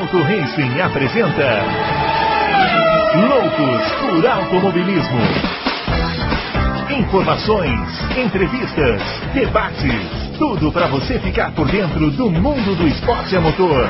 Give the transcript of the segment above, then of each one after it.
Auto Racing apresenta Loucos por Automobilismo. Informações, entrevistas, debates, tudo para você ficar por dentro do mundo do esporte a motor.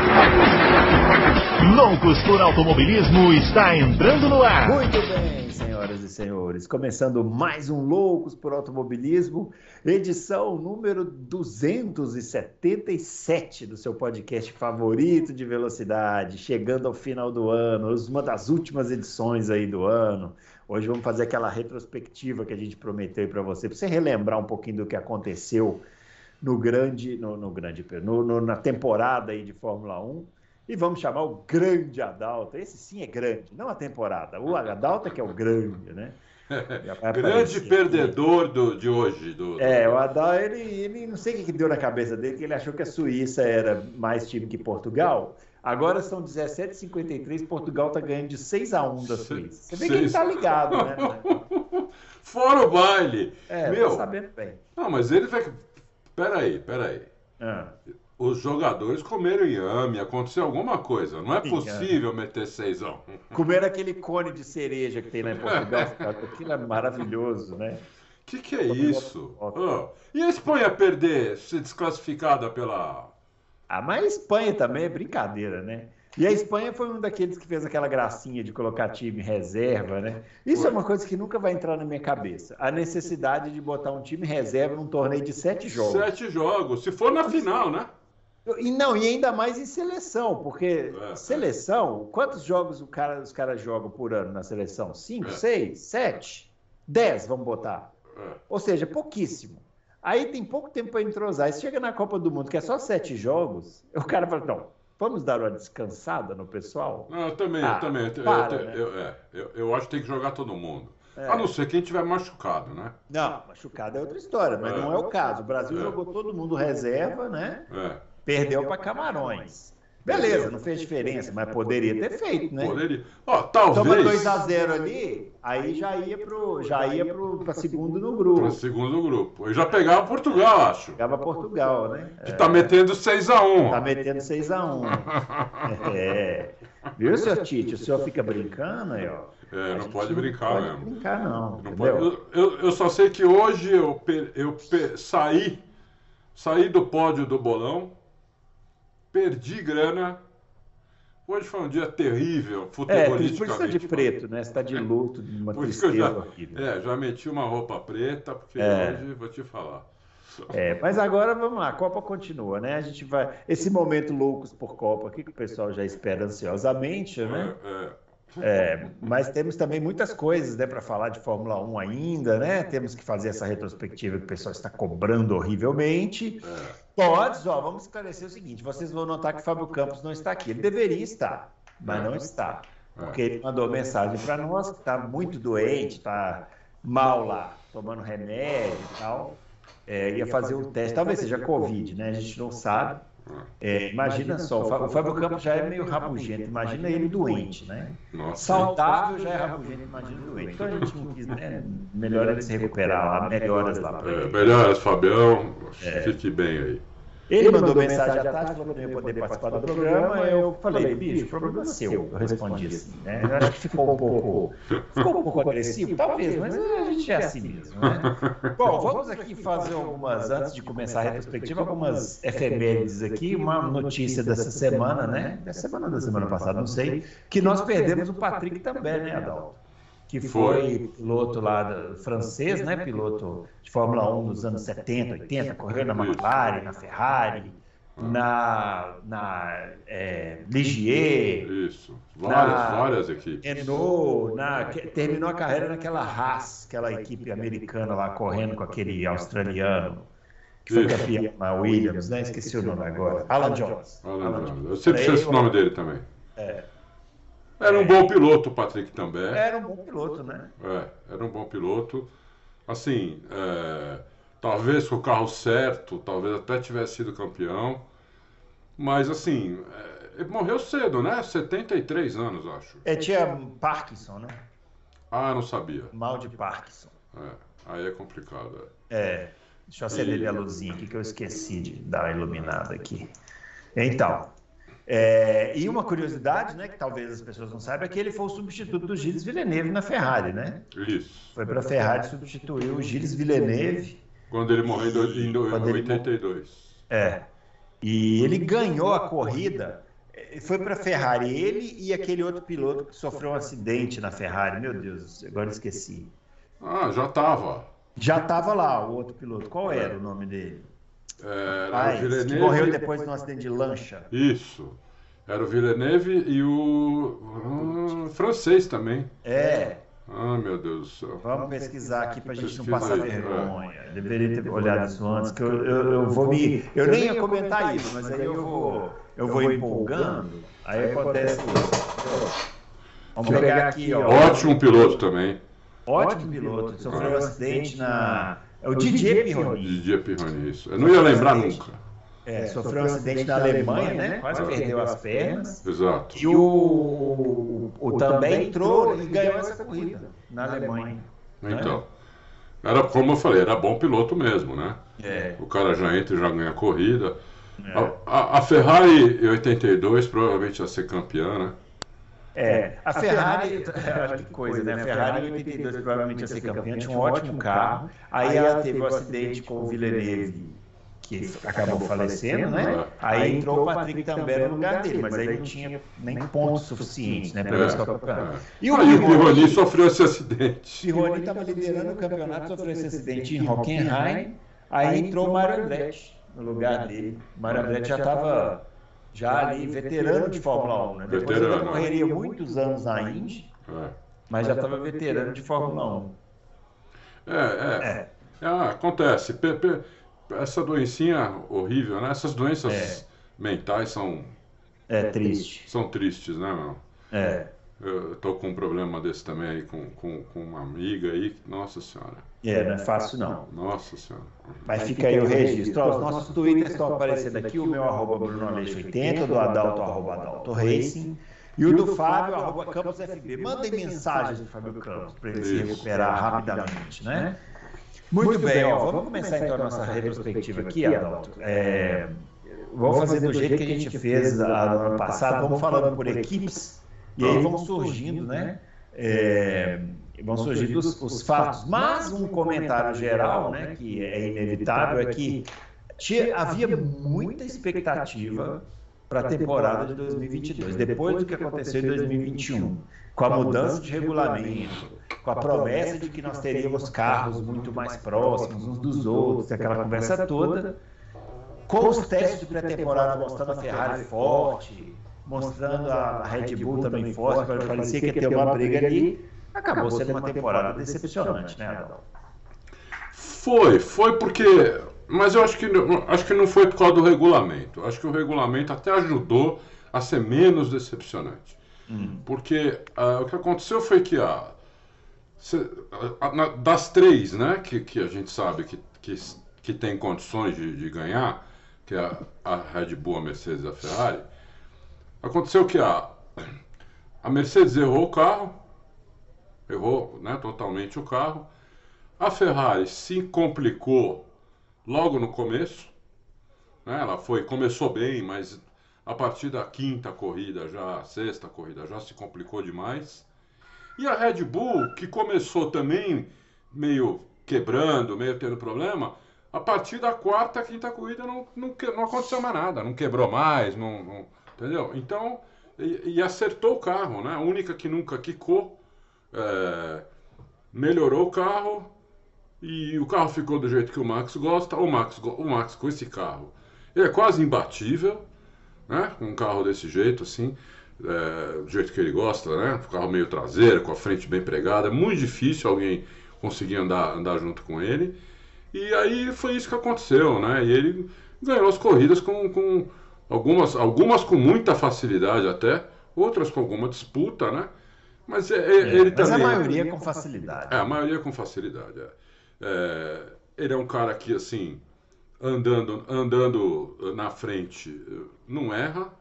Loucos por Automobilismo está entrando no ar. Muito bem, senhoras e senhores. Começando mais um Loucos por Automobilismo, edição número 277 do seu podcast favorito de velocidade, chegando ao final do ano, uma das últimas edições aí do ano. Hoje vamos fazer aquela retrospectiva que a gente prometeu para você, para você relembrar um pouquinho do que aconteceu no grande, no, no grande, no, no, na temporada aí de Fórmula 1 e vamos chamar o grande Adalto. Esse sim é grande, não a temporada. O Adalto é que é o grande, né? grande perdedor do, de hoje. Do. É, o Adalto, ele, ele não sei o que deu na cabeça dele, que ele achou que a Suíça era mais time que Portugal. Agora são 17h53, Portugal está ganhando de 6 a 1 da Suíça. Você vê que ele está ligado, né? Fora o baile. É, Meu, tá sabendo bem. Não, mas ele vai. Peraí, peraí. Ah os jogadores comeram inhame, aconteceu alguma coisa. Não é possível meter seisão. Comer aquele cone de cereja que tem lá em Portugal, aquilo é maravilhoso, né? O que, que é isso? Oh. E a Espanha perder, ser desclassificada pela. Ah, mas a Espanha também é brincadeira, né? E a Espanha foi um daqueles que fez aquela gracinha de colocar time reserva, né? Isso é uma coisa que nunca vai entrar na minha cabeça. A necessidade de botar um time reserva num torneio de sete jogos. Sete jogos, se for na final, né? E não, e ainda mais em seleção, porque é, é. seleção, quantos jogos o cara, os caras jogam por ano na seleção? Cinco, é. seis, sete, dez, vamos botar. É. Ou seja, pouquíssimo. Aí tem pouco tempo para entrosar. E chega na Copa do Mundo, que é só sete jogos, o cara fala, não, vamos dar uma descansada no pessoal? Não, eu também, ah, eu também. Eu, para, eu, né? eu, é, eu, eu, acho que tem que jogar todo mundo. É. A não ser quem tiver machucado, né? Não, machucado é outra história, mas não é o caso. O Brasil jogou todo mundo reserva, né? É. Perdeu para Camarões. Beleza, não fez diferença, mas poderia ter feito, né? Poderia. Ó, talvez. Toma 2 a 0 ali, aí já ia pro, já ia pro segundo no grupo. Para segundo no grupo. Eu já pegava Portugal, acho. Pegava Portugal, né? Que tá metendo 6 a 1. Tá metendo 6 a 1. é. Viu, seu Tite? O senhor fica brincando aí, ó. É, não pode brincar não mesmo. Pode brincar, não. não pode... eu, eu, só sei que hoje eu, eu saí, saí do pódio do bolão perdi grana. Hoje foi um dia terrível, futebolisticamente. É, por isso está de preto, né? Você está de luto, de uma tristeza já, horrível. É, já meti uma roupa preta, porque é. hoje vou te falar. É, mas agora vamos lá, a Copa continua, né? A gente vai. Esse momento loucos por Copa aqui, que o pessoal já espera ansiosamente, né? É, é. É, mas temos também muitas coisas né, para falar de Fórmula 1 ainda, né? Temos que fazer essa retrospectiva que o pessoal está cobrando horrivelmente. É. Todos, ó, vamos esclarecer o seguinte: vocês vão notar que o Fábio Campos não está aqui. Ele deveria estar, mas não está. Porque ele mandou mensagem para nós que está muito doente, está mal lá, tomando remédio e tal. É, ia fazer o teste, talvez seja Covid, né? A gente não sabe. É, imagina só, o Fábio Campos já é meio rabugento, imagina ele doente, né? Nossa, Saudável já é rabugento, imagina doente. Então a gente não quis, né? Melhor ele se recuperar lá, melhoras lá. É, melhoras, Fabião, é. fique bem aí. Ele mandou mensagem à tarde, falou que não ia poder participar do programa. Eu falei, bicho, o problema é seu. Eu respondi assim, né? Eu acho que ficou um pouco, ficou um pouco agressivo, talvez, mas a gente é assim mesmo, né? Bom, vamos aqui fazer algumas, antes de começar a retrospectiva, algumas efemérides aqui. Uma notícia dessa semana, né? Da semana da semana passada, não sei, que nós perdemos o Patrick também, né, Adalto? Que foi piloto lá francês, né? Piloto de Fórmula 1 dos anos 70, 80, correu na McLaren, na Ferrari, na, na é, Ligier. Isso, várias, na várias equipes. Renault, na, terminou a carreira naquela Haas, aquela equipe americana lá correndo com aquele australiano. Que foi campeão na Williams, né? Esqueci o nome agora. Alan Jones. Alan, Alan Jones. Jones. Eu sempre esqueço o nome dele também. É. Era um bom piloto o Patrick também. Era um bom piloto, né? É, era um bom piloto. Assim, é, talvez com o carro certo, talvez até tivesse sido campeão. Mas assim, é, ele morreu cedo, né? 73 anos, acho. É, tinha Parkinson, né? Ah, não sabia. Mal de Parkinson. É, aí é complicado. É. é deixa eu acender e... a luzinha aqui que eu esqueci de dar uma iluminada aqui. Então, É, e uma curiosidade, né, que talvez as pessoas não saibam, é que ele foi o substituto do Gilles Villeneuve na Ferrari, né? Isso. Foi para a Ferrari substituir o Gilles Villeneuve. Quando ele morreu em, 82. É. E ele ganhou a corrida. Foi para a Ferrari, ele e aquele outro piloto que sofreu um acidente na Ferrari. Meu Deus, agora esqueci. Ah, já estava. Já estava lá o outro piloto. Qual era o nome dele? Era o Villeneuve. Que morreu depois de um acidente de lancha. Isso. Era o Villeneuve e o ah, francês também. É. Ah, meu Deus do céu. Vamos pesquisar aqui para a gente não passar vergonha. É. Deveria ter olhado isso antes, que eu, eu, eu, vou me. Eu nem ia comentar isso, mas aí eu vou, eu vou empolgando, aí acontece isso. Vamos pegar aqui, ó. Ótimo piloto também. Ótimo piloto. Sofreu um acidente na é o Didier Pironi. Didier Pironi, isso. Eu não ia lembrar nunca. É, sofreu um acidente na Alemanha, né? Quase perdeu as pernas. Exato. E o, o, o também entrou e ganhou essa corrida na Alemanha. Então. Né? Era, como eu falei, era bom piloto mesmo, né? É. O cara já entra e já ganha a corrida. É. A, a, a Ferrari em 82 provavelmente ia ser campeã, né? É, a, Ferrari, Ferrari que coisa, né? A Ferrari em 82 provavelmente ia ser campeã, tinha um ótimo carro. Aí ela teve o um acidente com o Villeneuve, que acabou falecendo, né? Aí entrou o Patrick também no lugar dele, mas aí não tinha nem pontos suficientes, né? Para é. o campeonato. E o, aí, o Pironi sofreu esse acidente. Pironi estava liderando o campeonato, sofreu esse acidente em Hockenheim. Aí entrou o Mário Andretti no lugar dele. O Mário Andretti já estava já ali veterano de Fórmula 1, né? Depois veterano. ele correria muitos anos na Indy, é. mas já estava veterano de Fórmula 1. É, é. é. Ah, acontece. Pe, pe, essa doencinha horrível, né? Essas doenças é. mentais são. É triste. São tristes, né, meu? É. Eu tô com um problema desse também aí com, com, com uma amiga aí. Nossa Senhora. É, não é fácil não. Nossa Senhora. Mas fica aí o registro. Os nossos twitters estão aparecendo aqui. O meu arroba BrunoAleixo80, do Adalto arroba Adalto Racing. E o do Fábio, arroba Campos FB. Mandem mensagens do Fábio Campos para ele se recuperar rapidamente, né? Muito bem, ó, vamos começar então a nossa retrospectiva aqui, Adalto. É, vamos fazer do jeito que a gente fez no ano passado, vamos falando por equipes e aí vão surgindo, né? É, vão surgindo os, os, fatos. Mas um comentário geral, né, que é inevitável, é que tinha, havia muita expectativa para a temporada de 2022, depois do que aconteceu em 2021, com a mudança de regulamento, com a promessa de que nós teríamos carros muito mais próximos uns dos outros, aquela conversa toda, com os testes de pré-temporada mostrando a Ferrari forte, mostrando a Red Bull também forte, parecia que ia ter uma briga ali. Acabou sendo uma temporada decepcionante, né, Adão? Foi, foi porque. Mas eu acho que, acho que não foi por causa do regulamento. Acho que o regulamento até ajudou a ser menos decepcionante. Hum. Porque uh, o que aconteceu foi que a, a, das três né, que, que a gente sabe que, que, que tem condições de, de ganhar, que é a, a Red Bull, a Mercedes e a Ferrari, Aconteceu que a, a Mercedes errou o carro, errou né, totalmente o carro. A Ferrari se complicou logo no começo. Né, ela foi, começou bem, mas a partir da quinta corrida, já sexta corrida, já se complicou demais. E a Red Bull, que começou também meio quebrando, meio tendo problema, a partir da quarta, quinta corrida não, não, não aconteceu mais nada, não quebrou mais, não, não Entendeu? Então, e, e, acertou o carro, né? A única que nunca quicou, é, melhorou o carro e o carro ficou do jeito que o Max gosta. O Max, o Max com esse carro, ele é quase imbatível, né? Um carro desse jeito, assim, é, do jeito que ele gosta, né? Um carro meio traseiro, com a frente bem pregada. É muito difícil alguém conseguir andar, andar junto com ele. E aí foi isso que aconteceu, né? E ele ganhou as corridas com, com Algumas, algumas com muita facilidade até, outras com alguma disputa, né? Mas é, é, é ele mas também. Mas a maioria com facilidade. É, a maioria com facilidade. É. é. ele é um cara que, assim, andando, andando na frente, não erra.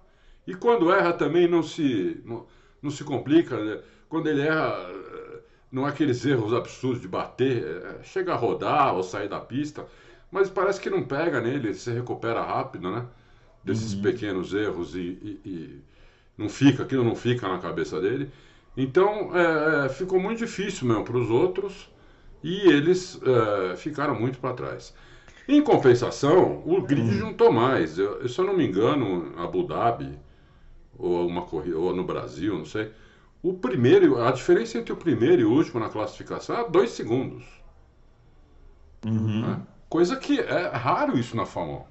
E quando erra também não se, não, não se complica. Né? Quando ele erra, não é aqueles erros absurdos de bater, é, chega a rodar ou sair da pista, mas parece que não pega nele, ele se recupera rápido, né? desses uhum. pequenos erros e, e, e, não fica, aquilo não fica na cabeça dele. Então é, é ficou muito difícil mesmo para os outros e eles é, ficaram muito para trás. Em compensação, o grid uhum. juntou mais. Eu, se eu não me engano, Abu Dhabi, ou uma corrida, ou no Brasil, não sei. O primeiro, a diferença entre o primeiro e o último na classificação é dois segundos. Uhum. Né? Coisa que é raro isso na Fórmula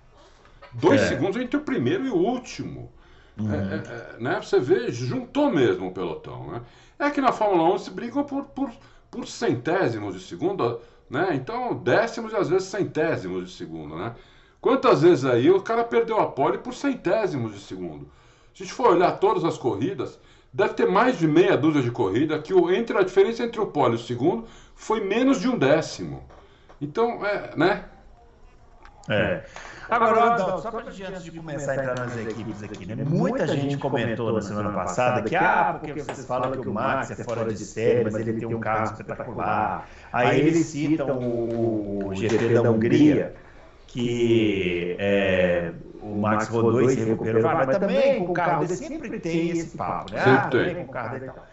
1. Dois é. segundos entre o primeiro e o último. Uhum. É, é, é, né? Você vê, juntou mesmo o pelotão. Né? É que na Fórmula 1 se brigam por, por, por centésimos de segundo, né? Então, décimos e às vezes centésimos de segundo, né? Quantas vezes aí o cara perdeu a pole por centésimos de segundo? Se a gente for olhar todas as corridas, deve ter mais de meia dúzia de corrida que o, entre a diferença entre o pole e o segundo foi menos de um décimo. Então, é, né? É. Agora, Adalto, só para antes de começar a entrar nas equipes aqui, né? Muita gente comentou na semana passada que, ah, porque vocês falam que o Max é fora de série, mas ele tem um carro espetacular. Aí eles citam o, o GP da Hungria, que é, o Max rodou e se recuperou. Mas também com o carro dele sempre tem esse papo, né? Ah, também com o carro dele e tal.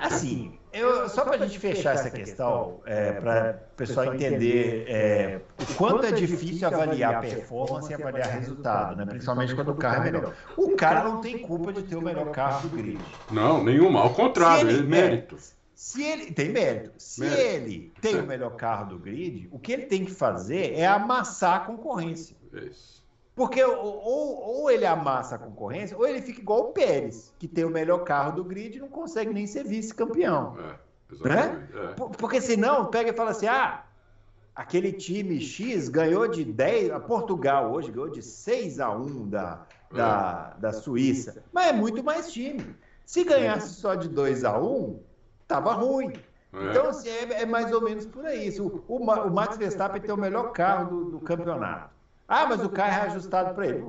Assim, eu, só para a gente fechar essa questão, é, para o pessoal entender é, o quanto é difícil avaliar performance e avaliar resultado, né? principalmente quando o carro é melhor. O cara não tem culpa de ter o melhor carro do grid. Não, nenhuma, ao contrário, ele, é mérito. Se ele tem mérito, se mérito. ele tem o melhor carro do grid, o que ele tem que fazer é amassar a concorrência. Isso. Porque ou, ou ele amassa a concorrência, ou ele fica igual o Pérez, que tem o melhor carro do grid e não consegue nem ser vice-campeão. É, né? É. Porque senão pega e fala assim: ah, aquele time X ganhou de 10, a Portugal hoje ganhou de 6 a 1 da, da, é. da Suíça. Mas é muito mais time. Se ganhasse só de 2 a 1, tava ruim. É. Então, assim, é, é, mais ou menos por aí. O, o, o Max Verstappen tem o melhor carro do, do campeonato. Ah, mas o carro é ajustado para ele.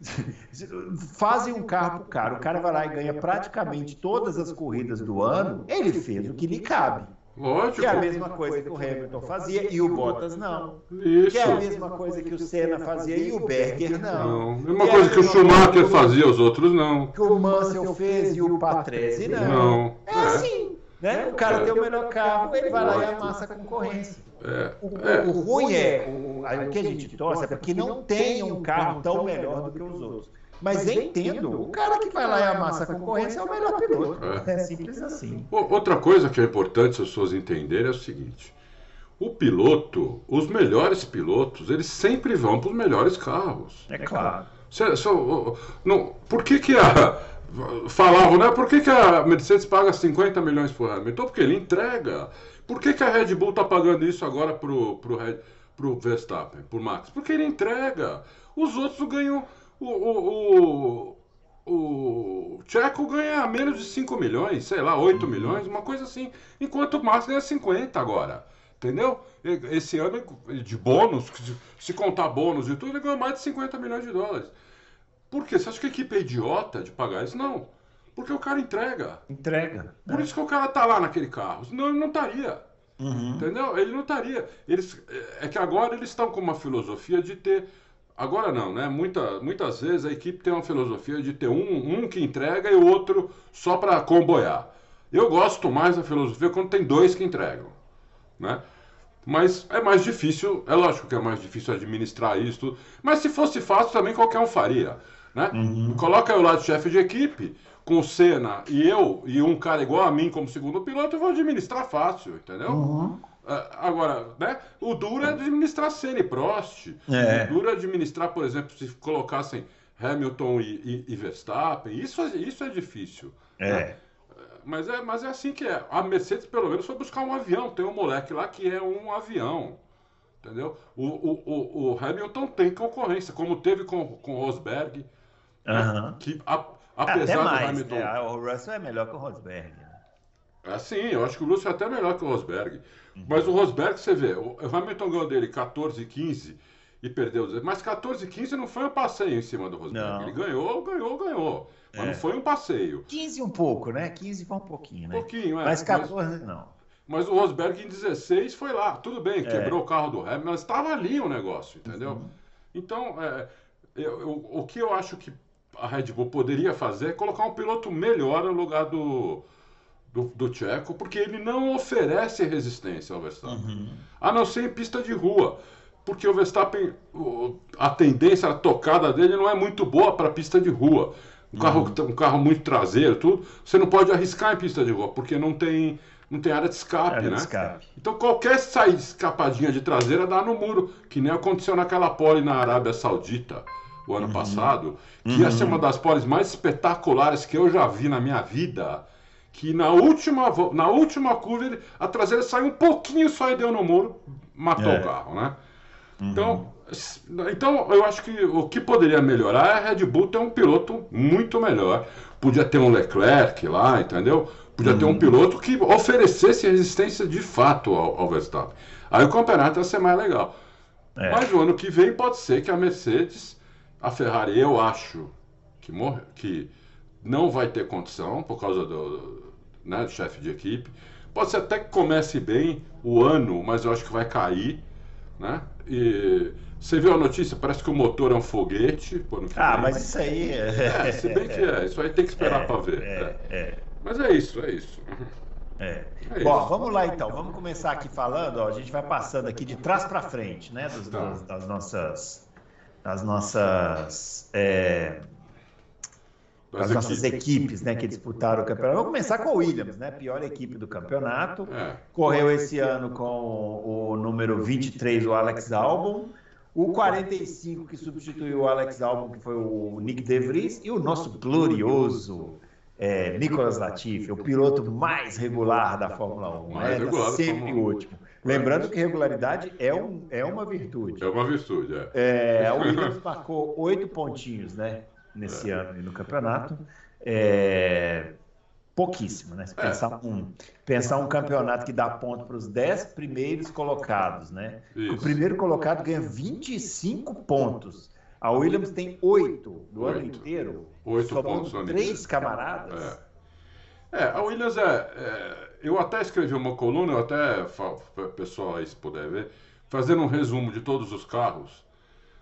Fazem um carro para o cara, o cara vai lá e ganha praticamente todas as corridas do ano, ele fez o que lhe cabe. Lógico. Que é a mesma coisa que o Hamilton fazia e o Bottas não. Isso. Que é a mesma coisa que o Senna fazia e o Berger não. Não. Mesma coisa que o Schumacher fazia, os outros não. Que o Mansell fez e o Patrese não. Não. É assim. Né? O cara tem o melhor carro, ele vai lá e amassa a concorrência. É, o, é. o, ruim é, o, o que a gente torce é porque não tem um carro tão melhor do que os outros. Mas entendo, o cara que vai lá e amassa a concorrência é o melhor piloto. É, é simples assim. Outra coisa que é importante as pessoas entenderem é o seguinte: o piloto, os melhores pilotos, eles sempre vão para os melhores carros. É claro. Se, se, não, por que, que a. Falavam, né? Por que, que a Mercedes paga 50 milhões por Hamilton? Porque ele entrega. Por que, que a Red Bull está pagando isso agora pro, pro, Red, pro Verstappen, pro Max? Porque ele entrega. Os outros ganham. O, o, o, o Tcheco ganha menos de 5 milhões, sei lá, 8 uhum. milhões, uma coisa assim. Enquanto o Max ganha 50 agora. Entendeu? Esse ano de bônus, se contar bônus e tudo, ele ganhou mais de 50 milhões de dólares. Por quê? Você acha que a equipe é idiota de pagar isso? Não. Porque o cara entrega. Entrega. Por é. isso que o cara tá lá naquele carro. Senão ele não estaria. Uhum. Entendeu? Ele não estaria. Eles, é que agora eles estão com uma filosofia de ter. Agora não, né? Muita, muitas vezes a equipe tem uma filosofia de ter um, um que entrega e o outro só para comboiar. Eu gosto mais da filosofia quando tem dois que entregam. Né? Mas é mais difícil, é lógico que é mais difícil administrar isso. Mas se fosse fácil, também qualquer um faria. Né? Uhum. Coloca eu lá de chefe de equipe, com Senna e eu, e um cara igual a mim como segundo piloto, eu vou administrar fácil, entendeu? Uhum. Uh, agora, né? O duro é administrar Senna e Prost. É. O duro é administrar, por exemplo, se colocassem Hamilton e, e, e Verstappen. Isso, isso é difícil. É. Né? Mas, é. mas é assim que é. A Mercedes, pelo menos, foi buscar um avião. Tem um moleque lá que é um avião. Entendeu? O, o, o, o Hamilton tem concorrência, como teve com, com o Rosberg. Uhum. Que a, apesar até mais, do Hamilton. É, o Russell é melhor que o Rosberg. Né? É, sim, eu acho que o Russell é até melhor que o Rosberg. Uhum. Mas o Rosberg, você vê, o Hamilton ganhou dele 14 15 e perdeu. Mas 14 15 não foi um passeio em cima do Rosberg. Não. Ele ganhou, ganhou, ganhou. Mas é. não foi um passeio. 15 um pouco, né? 15 foi um pouquinho, né? Um pouquinho, é. Mas 14 mas, não. Mas o Rosberg em 16 foi lá. Tudo bem, é. quebrou o carro do Hamilton, mas estava ali o negócio, entendeu? Uhum. Então, é, eu, eu, o que eu acho que a Red Bull poderia fazer é colocar um piloto melhor no lugar do, do, do Tcheco, porque ele não oferece resistência ao Verstappen. Uhum. A não ser em pista de rua. Porque o Verstappen, a tendência, a tocada dele não é muito boa para pista de rua. Um carro, uhum. um carro muito traseiro, tudo. Você não pode arriscar em pista de rua, porque não tem, não tem área de escape, área né? De escape. Então qualquer saída escapadinha de traseira dá no muro, que nem aconteceu naquela pole na Arábia Saudita o ano uhum. passado, que uhum. ia ser uma das poles mais espetaculares que eu já vi na minha vida. Que na última, na última curva a traseira saiu um pouquinho só e deu no muro, matou é. o carro, né? Uhum. Então, então, eu acho que o que poderia melhorar é a Red Bull ter um piloto muito melhor. Podia ter um Leclerc lá, entendeu? Podia uhum. ter um uhum. piloto que oferecesse resistência de fato ao, ao Verstappen. Aí o campeonato ia ser mais legal. É. Mas o ano que vem pode ser que a Mercedes, a Ferrari, eu acho que, morre, que não vai ter condição por causa do, né, do chefe de equipe. Pode ser até que comece bem o ano, mas eu acho que vai cair. Né? E você viu a notícia? Parece que o motor é um foguete. ah, mas isso aí. É... é, se bem que é. Isso aí tem que esperar é, para ver. É, é, é. Mas é isso, é isso. É. é Bom, vamos lá então. Vamos começar aqui falando. Ó, a gente vai passando aqui de trás para frente, né? Dos, tá. das, das, nossas, das nossas é, as nossas equipes né, que disputaram o campeonato. Vamos começar com a Williams, né? Pior equipe do campeonato. É. Correu esse ano com o número 23, o Alex Albon. O 45 que substituiu o Alex Albon, que foi o Nick De Vries. E o nosso glorioso é, Nicolas Latifi, o piloto mais regular da Fórmula 1. Mais né? regular sempre o último. Lembrando que regularidade é, um, é uma virtude. É uma virtude, é. é o Williams marcou oito pontinhos, né? nesse é. ano no campeonato. É, pouquíssimo, né? Se é. pensar, um, pensar um campeonato que dá ponto para os 10 primeiros colocados, né? Isso. O primeiro colocado ganha 25 pontos. A Williams tem 8 do ano inteiro. 8 pontos Três camaradas. É. é. a Williams é, é, Eu até escrevi uma coluna, eu até para o pessoal aí, se puder ver, fazendo um resumo de todos os carros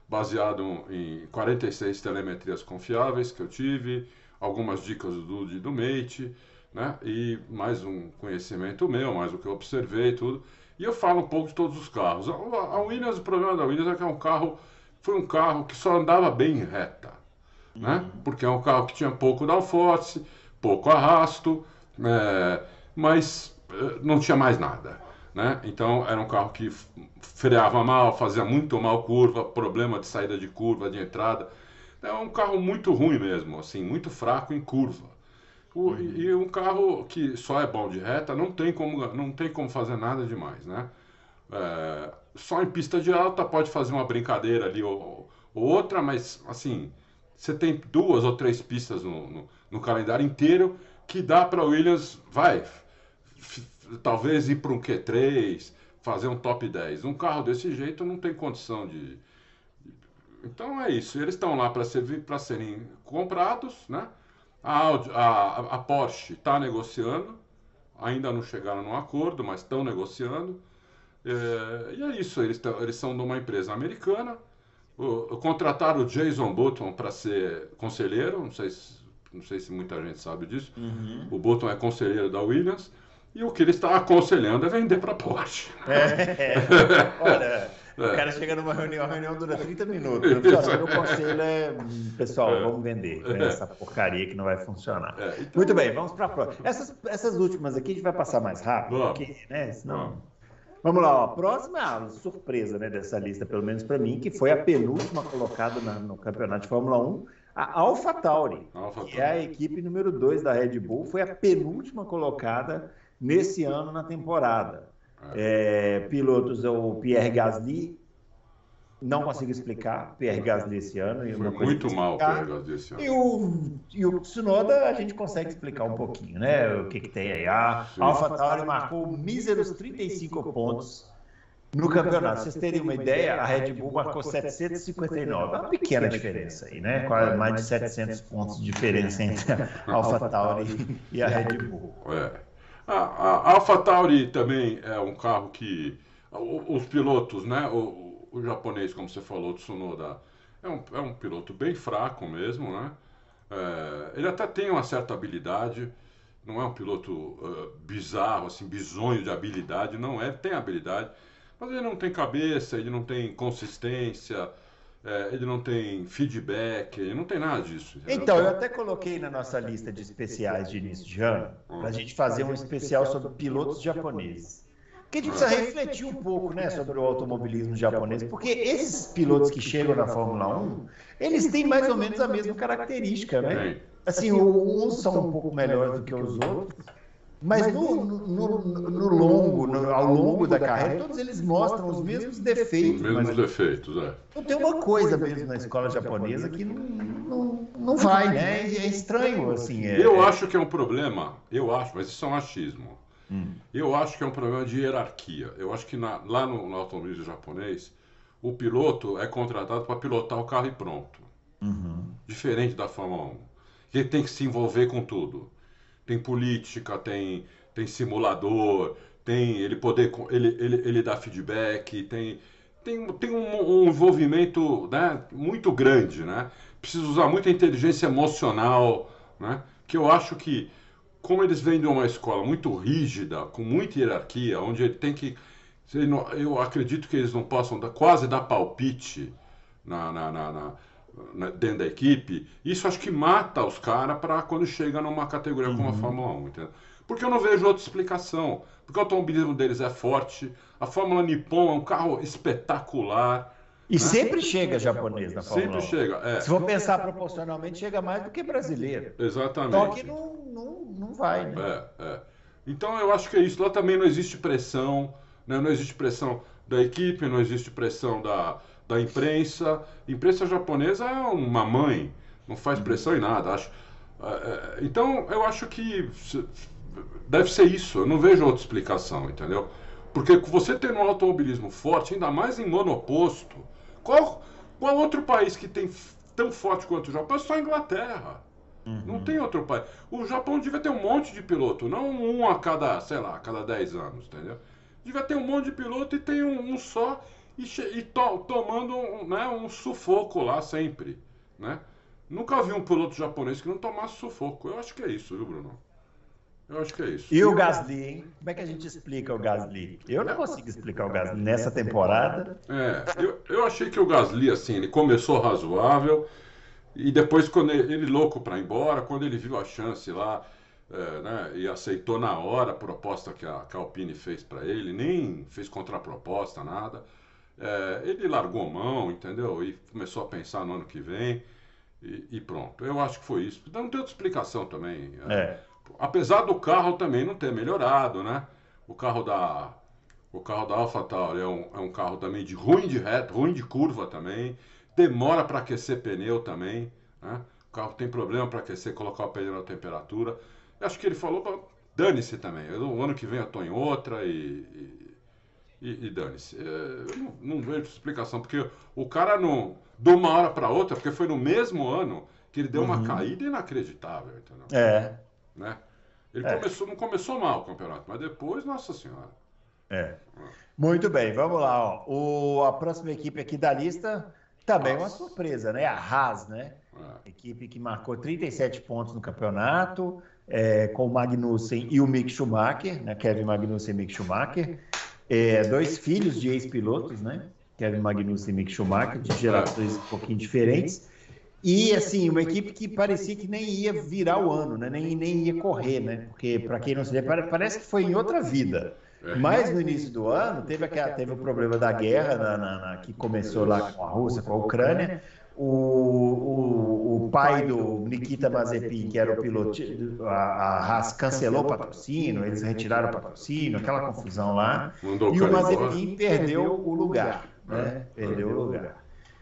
baseado em 46 telemetrias confiáveis que eu tive, algumas dicas do do Mate, né? E mais um conhecimento meu, mais o que eu observei e tudo. E eu falo um pouco de todos os carros. A Williams, o problema da Williams é que é um carro, foi um carro que só andava bem reta, né? Uhum. Porque é um carro que tinha pouco downforce, pouco arrasto, é, mas é, não tinha mais nada. Né? Então era um carro que freava mal, fazia muito mal curva, problema de saída de curva, de entrada. É um carro muito ruim mesmo, assim, muito fraco em curva. O, uhum. E um carro que só é bom de reta, não tem como, não tem como fazer nada demais, né? É, só em pista de alta pode fazer uma brincadeira ali ou, ou outra, mas assim, você tem duas ou três pistas no, no, no calendário inteiro que dá para Williams, vai, talvez ir para um Q3, fazer um top 10. Um carro desse jeito não tem condição de. Então é isso. Eles estão lá para ser, serem comprados, né? A, Audi, a, a Porsche está negociando, ainda não chegaram num acordo, mas estão negociando. É, e é isso, eles, eles são de uma empresa americana. O, contrataram o Jason Button para ser conselheiro, não sei, se, não sei se muita gente sabe disso. Uhum. O Button é conselheiro da Williams. E o que ele está aconselhando é vender para Porsche. É, olha, é. o cara chega numa reunião, a reunião dura 30 minutos. Né? Meu conselho é, pessoal, é. vamos vender é. essa porcaria que não vai funcionar. É, então... Muito bem, vamos para a próxima. Essas, essas últimas aqui a gente vai passar mais rápido, vamos. porque, né, senão... Vamos. Vamos lá, ó. a próxima surpresa né, dessa lista, pelo menos para mim, que foi a penúltima colocada na, no campeonato de Fórmula 1, a AlphaTauri, Alpha que é a equipe número 2 da Red Bull, foi a penúltima colocada nesse ano na temporada. É, pilotos, o Pierre Gasly, não consigo explicar Pierre Gasly esse ano. E Foi muito mal o Pierre Gasly esse ano. E o, e o Tsunoda a gente consegue explicar um pouquinho, né? O que, que tem aí. A AlphaTauri marcou míseros 35 pontos no campeonato. Vocês terem uma ideia, a Red Bull marcou 759. É uma pequena diferença aí, né? Quase mais de 700 pontos de diferença entre a AlphaTauri e a Red Bull. É. A, a AlphaTauri também é um carro que os pilotos, né, o, o japonês, como você falou, Tsunoda, é um, é um piloto bem fraco mesmo, né? É, ele até tem uma certa habilidade, não é um piloto uh, bizarro, assim, bizonho de habilidade, não é, tem habilidade, mas ele não tem cabeça, ele não tem consistência, é, ele não tem feedback, ele não tem nada disso. Entendeu? Então, eu até coloquei na nossa lista de especiais de início de ano, para a gente fazer um especial sobre pilotos japoneses. Porque a gente precisa refletir um pouco né, sobre o automobilismo japonês, porque esses pilotos que chegam na Fórmula 1, eles têm mais ou menos a mesma característica, né? Assim, uns são um pouco melhores do que os outros, mas no, no, no longo, no, ao longo da carreira, todos eles mostram os mesmos defeitos. Os mesmos defeitos, é. Então tem uma coisa mesmo na escola japonesa que não, não, não vai, né? É estranho, assim. É... Eu acho que é um problema, eu acho, mas isso é um achismo. Hum. Eu acho que é um problema de hierarquia. Eu acho que na, lá no, no automobilismo japonês, o piloto é contratado para pilotar o carro e pronto. Uhum. Diferente da Fórmula 1. Ele tem que se envolver com tudo. Tem política, tem, tem simulador, tem ele poder ele, ele, ele dá feedback, tem, tem, tem um, um envolvimento né, muito grande, né? Precisa usar muita inteligência emocional, né? Que eu acho que como eles vêm de uma escola muito rígida, com muita hierarquia, onde ele tem que. Eu acredito que eles não possam dar, quase dar palpite na, na, na, na, dentro da equipe. Isso acho que mata os caras para quando chega numa categoria uhum. como a uhum. Fórmula 1. Entendeu? Porque eu não vejo outra explicação. Porque o automobilismo deles é forte, a Fórmula Nippon é um carro espetacular. E né? sempre chega japonês na Fórmula Sempre 1. chega. É. Se for pensar proporcionalmente, chega mais do que brasileiro. Exatamente. Só que não, não, não vai, né? É, é. Então eu acho que é isso. Lá também não existe pressão, né? não existe pressão da equipe, não existe pressão da, da imprensa. A imprensa japonesa é uma mãe, não faz pressão em nada. Acho. É, é, então eu acho que deve ser isso. Eu não vejo outra explicação, entendeu? Porque você ter um automobilismo forte, ainda mais em monoposto, qual, qual outro país que tem tão forte quanto o Japão? É só a Inglaterra. Uhum. Não tem outro país. O Japão devia ter um monte de piloto, não um a cada, sei lá, a cada 10 anos, entendeu? Devia ter um monte de piloto e tem um, um só e, e to, tomando um, né, um sufoco lá sempre, né? Nunca vi um piloto japonês que não tomasse sufoco. Eu acho que é isso, viu, Bruno? Eu acho que é isso. E o Gasly, hein? Como é que a gente explica o Gasly? Eu não consigo explicar o Gasly nessa temporada. É, eu, eu achei que o Gasly, assim, ele começou razoável e depois, quando ele, ele louco para ir embora, quando ele viu a chance lá, é, né, e aceitou na hora a proposta que a, que a Alpine fez para ele, nem fez contraproposta, nada, é, ele largou mão, entendeu? E começou a pensar no ano que vem. E, e, pronto. Eu acho que foi isso. Não tem outra explicação também. É. Apesar do carro também não ter melhorado, né? O carro da o carro da AlphaTauri é um, é um carro também de ruim de reta, ruim de curva também. Demora para aquecer pneu também, né? O carro tem problema para aquecer, colocar o pneu na temperatura. Eu acho que ele falou, dane-se também. Eu, o ano que vem eu estou em outra e, e, e, e dane-se. É, eu não, não, vejo explicação, porque o cara não, de uma hora para outra, porque foi no mesmo ano que ele deu uhum. uma caída inacreditável, entendeu? É. Né? Ele é. começou, não começou mal o campeonato, mas depois, nossa senhora. É. Muito bem, vamos lá. Ó. O, a próxima equipe aqui da lista também é uma surpresa, né? A Haas, né? É. Equipe que marcou 37 pontos no campeonato, é, com o Magnussen e o Mick Schumacher, né? Kevin Magnussen e Mick Schumacher. É, dois filhos de ex-pilotos, né? Kevin Magnussen e Mick Schumacher, de gerações um pouquinho diferentes. E, assim, uma equipe que parecia que nem ia virar o ano, né? nem, nem ia correr, né? Porque, para quem não se lembra, parece que foi em outra vida. Mas no início do ano teve, aquela, teve o problema da guerra na, na, na, que começou lá com a Rússia, com a Ucrânia. O, o, o pai do Nikita Mazepin, que era o piloto, a, a Haas cancelou o patrocínio, eles retiraram o patrocínio, aquela confusão lá. E o Mazepin perdeu o lugar, né? Perdeu o lugar.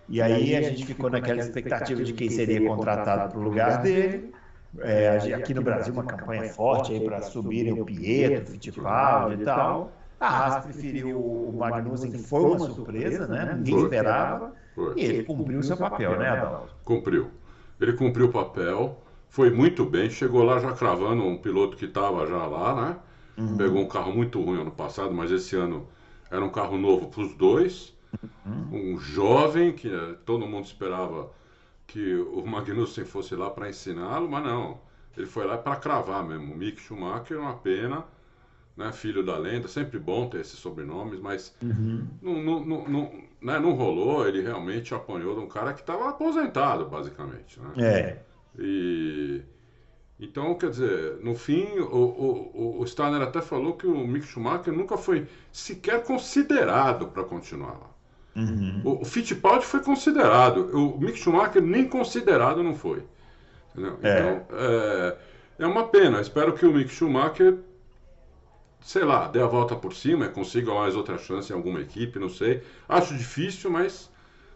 E aí a gente ficou naquela expectativa de quem seria contratado para o lugar dele. É, aqui no Brasil, uma campanha forte aí para subirem o Pietro, o Fittipaldi e tal. A Haas preferiu o Magnussen, que foi uma surpresa, né? Ninguém esperava. E ele cumpriu o seu papel, né, Adalto? Cumpriu. Ele cumpriu o papel, foi muito bem, chegou lá já cravando um piloto que estava já lá, né? Uhum. Pegou um carro muito ruim ano passado, mas esse ano era um carro novo para os dois. Uhum. Um jovem que eh, todo mundo esperava que o Magnussen fosse lá para ensiná-lo, mas não. Ele foi lá para cravar mesmo. O Mick Schumacher, uma pena, né? filho da lenda, sempre bom ter esses sobrenomes, mas uhum. não, não, não, né? não rolou. Ele realmente apanhou de um cara que estava aposentado, basicamente. Né? É. E. Então, quer dizer, no fim, o, o, o Steiner até falou que o Mick Schumacher nunca foi sequer considerado para continuar lá. Uhum. O, o Fittipaldi foi considerado, o Mick Schumacher nem considerado não foi. Entendeu? É. Então, é, é uma pena. Espero que o Mick Schumacher, sei lá, dê a volta por cima e consiga mais outra chance em alguma equipe, não sei. Acho difícil, mas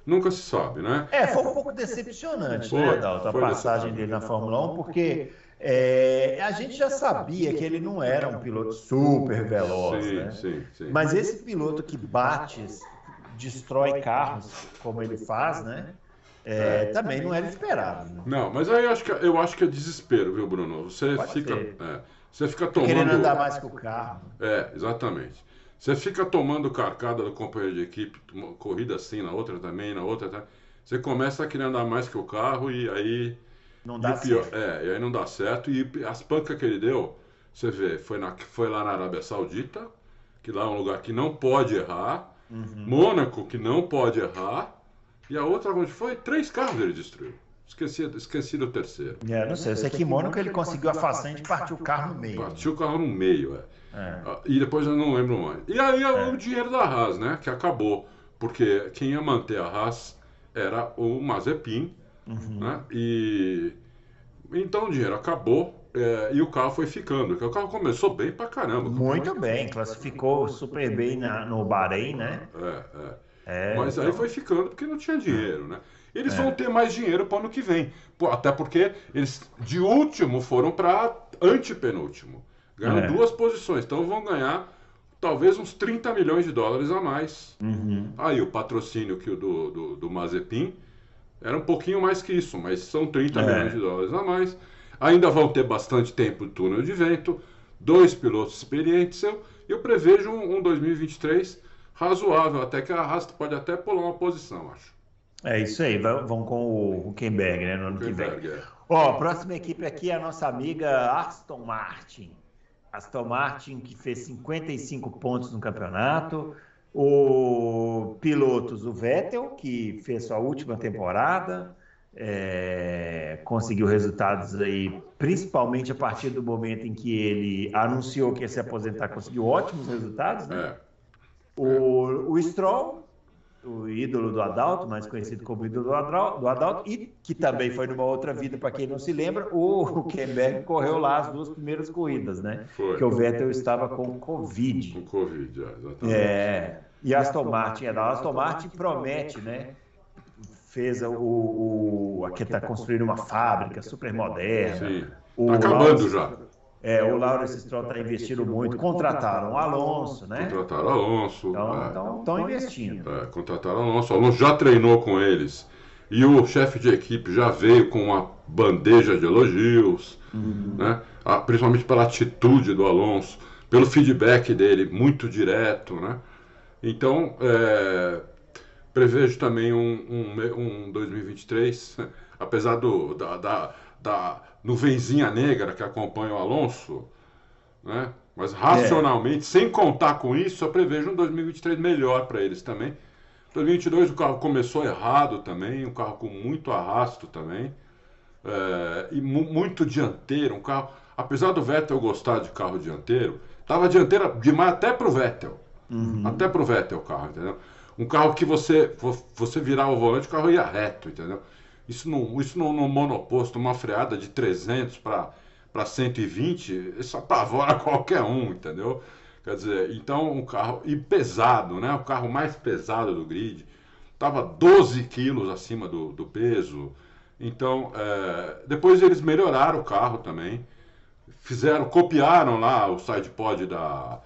nunca se sabe, né? É, foi um pouco decepcionante, foi, né, Dalton, a passagem dele na Fórmula 1, porque é, a gente já sabia que ele não era um piloto super veloz, sim, né? Sim, sim. Mas esse piloto que bate destrói carros, como ele faz, né? É, também não era esperado. Né? Não, mas aí eu acho que, eu acho que é desespero, viu, Bruno? Você Pode fica, é, você fica tomando. Querendo andar mais com o carro. É, exatamente. Você fica tomando carcada do companheiro de equipe, corrida assim, na outra também, na outra também. Você começa a querer andar mais que o carro e aí. Não dá pior, certo. É, e aí não dá certo. E as pancas que ele deu, você vê, foi, na, foi lá na Arábia Saudita, que lá é um lugar que não pode errar. Uhum. Mônaco, que não pode errar. E a outra, onde foi? Três carros ele destruiu. Esqueci, esqueci do terceiro. É, não sei. Eu sei que em Mônaco ele conseguiu a façanha de partir o carro no meio. Partiu o carro no meio, é. é. Ah, e depois eu não lembro mais. E aí é. o dinheiro da Haas, né? Que acabou. Porque quem ia manter a Haas era o Mazepin. Uhum. Né? E então o dinheiro acabou. É, e o carro foi ficando, o carro começou bem pra caramba. Muito bem, classificou super bem na, no Bahrein, né? É, é. É Mas então... aí foi ficando porque não tinha dinheiro, né? Eles vão é. ter mais dinheiro para o ano que vem. Até porque eles de último foram para antepenúltimo. Ganharam é. duas posições, então vão ganhar talvez uns 30 milhões de dólares a mais. Uhum. Aí o patrocínio que o do, do, do Mazepin era um pouquinho mais que isso, mas são 30 é. milhões de dólares a mais. Ainda vão ter bastante tempo de túnel de vento, dois pilotos experientes. Eu, eu prevejo um, um 2023 razoável, até que a Haas pode até pular uma posição, acho. É isso aí, vão com o Huckenberg, né, no ano que vem. É. Ó, a próxima equipe aqui é a nossa amiga Aston Martin. Aston Martin que fez 55 pontos no campeonato. O pilotos, o Vettel, que fez sua última temporada é, conseguiu resultados aí, principalmente a partir do momento em que ele anunciou que ia se aposentar, conseguiu ótimos resultados, né? É. O, o Stroll, o ídolo do Adalto, mais conhecido como ídolo do Adalto, e que também foi numa outra vida, para quem não se lembra, o Kemberg correu lá as duas primeiras corridas, né? Foi. Que o Vettel estava com Covid. Com Covid, é, exatamente. É, e a Aston Martin, a Aston Martin promete, né? fez o, o aqui está construindo uma fábrica super moderna. Sim. Está acabando já. É, o Lawrence Stroll está investindo muito. Contrataram o Alonso, né? Contrataram o Alonso. Então estão é. investindo. É, contrataram o Alonso. O Alonso já treinou com eles. E o chefe de equipe já veio com uma bandeja de elogios, uhum. né? Ah, principalmente pela atitude do Alonso, pelo feedback dele muito direto, né? Então, é, Prevejo também um, um, um 2023, apesar do, da, da, da nuvenzinha negra que acompanha o Alonso, né? mas racionalmente, é. sem contar com isso, eu prevejo um 2023 melhor para eles também. 2022 o carro começou errado também, um carro com muito arrasto também, é, e mu muito dianteiro, um carro, apesar do Vettel gostar de carro dianteiro, tava dianteira demais até para o Vettel, uhum. até para o Vettel o carro, entendeu? Um carro que você, você virar o volante, o carro ia reto, entendeu? Isso, não, isso no monoposto, uma freada de 300 para 120, isso apavora qualquer um, entendeu? Quer dizer, então um carro, e pesado, né? O carro mais pesado do grid, estava 12 quilos acima do, do peso. Então, é, depois eles melhoraram o carro também, fizeram, copiaram lá o sidepod da,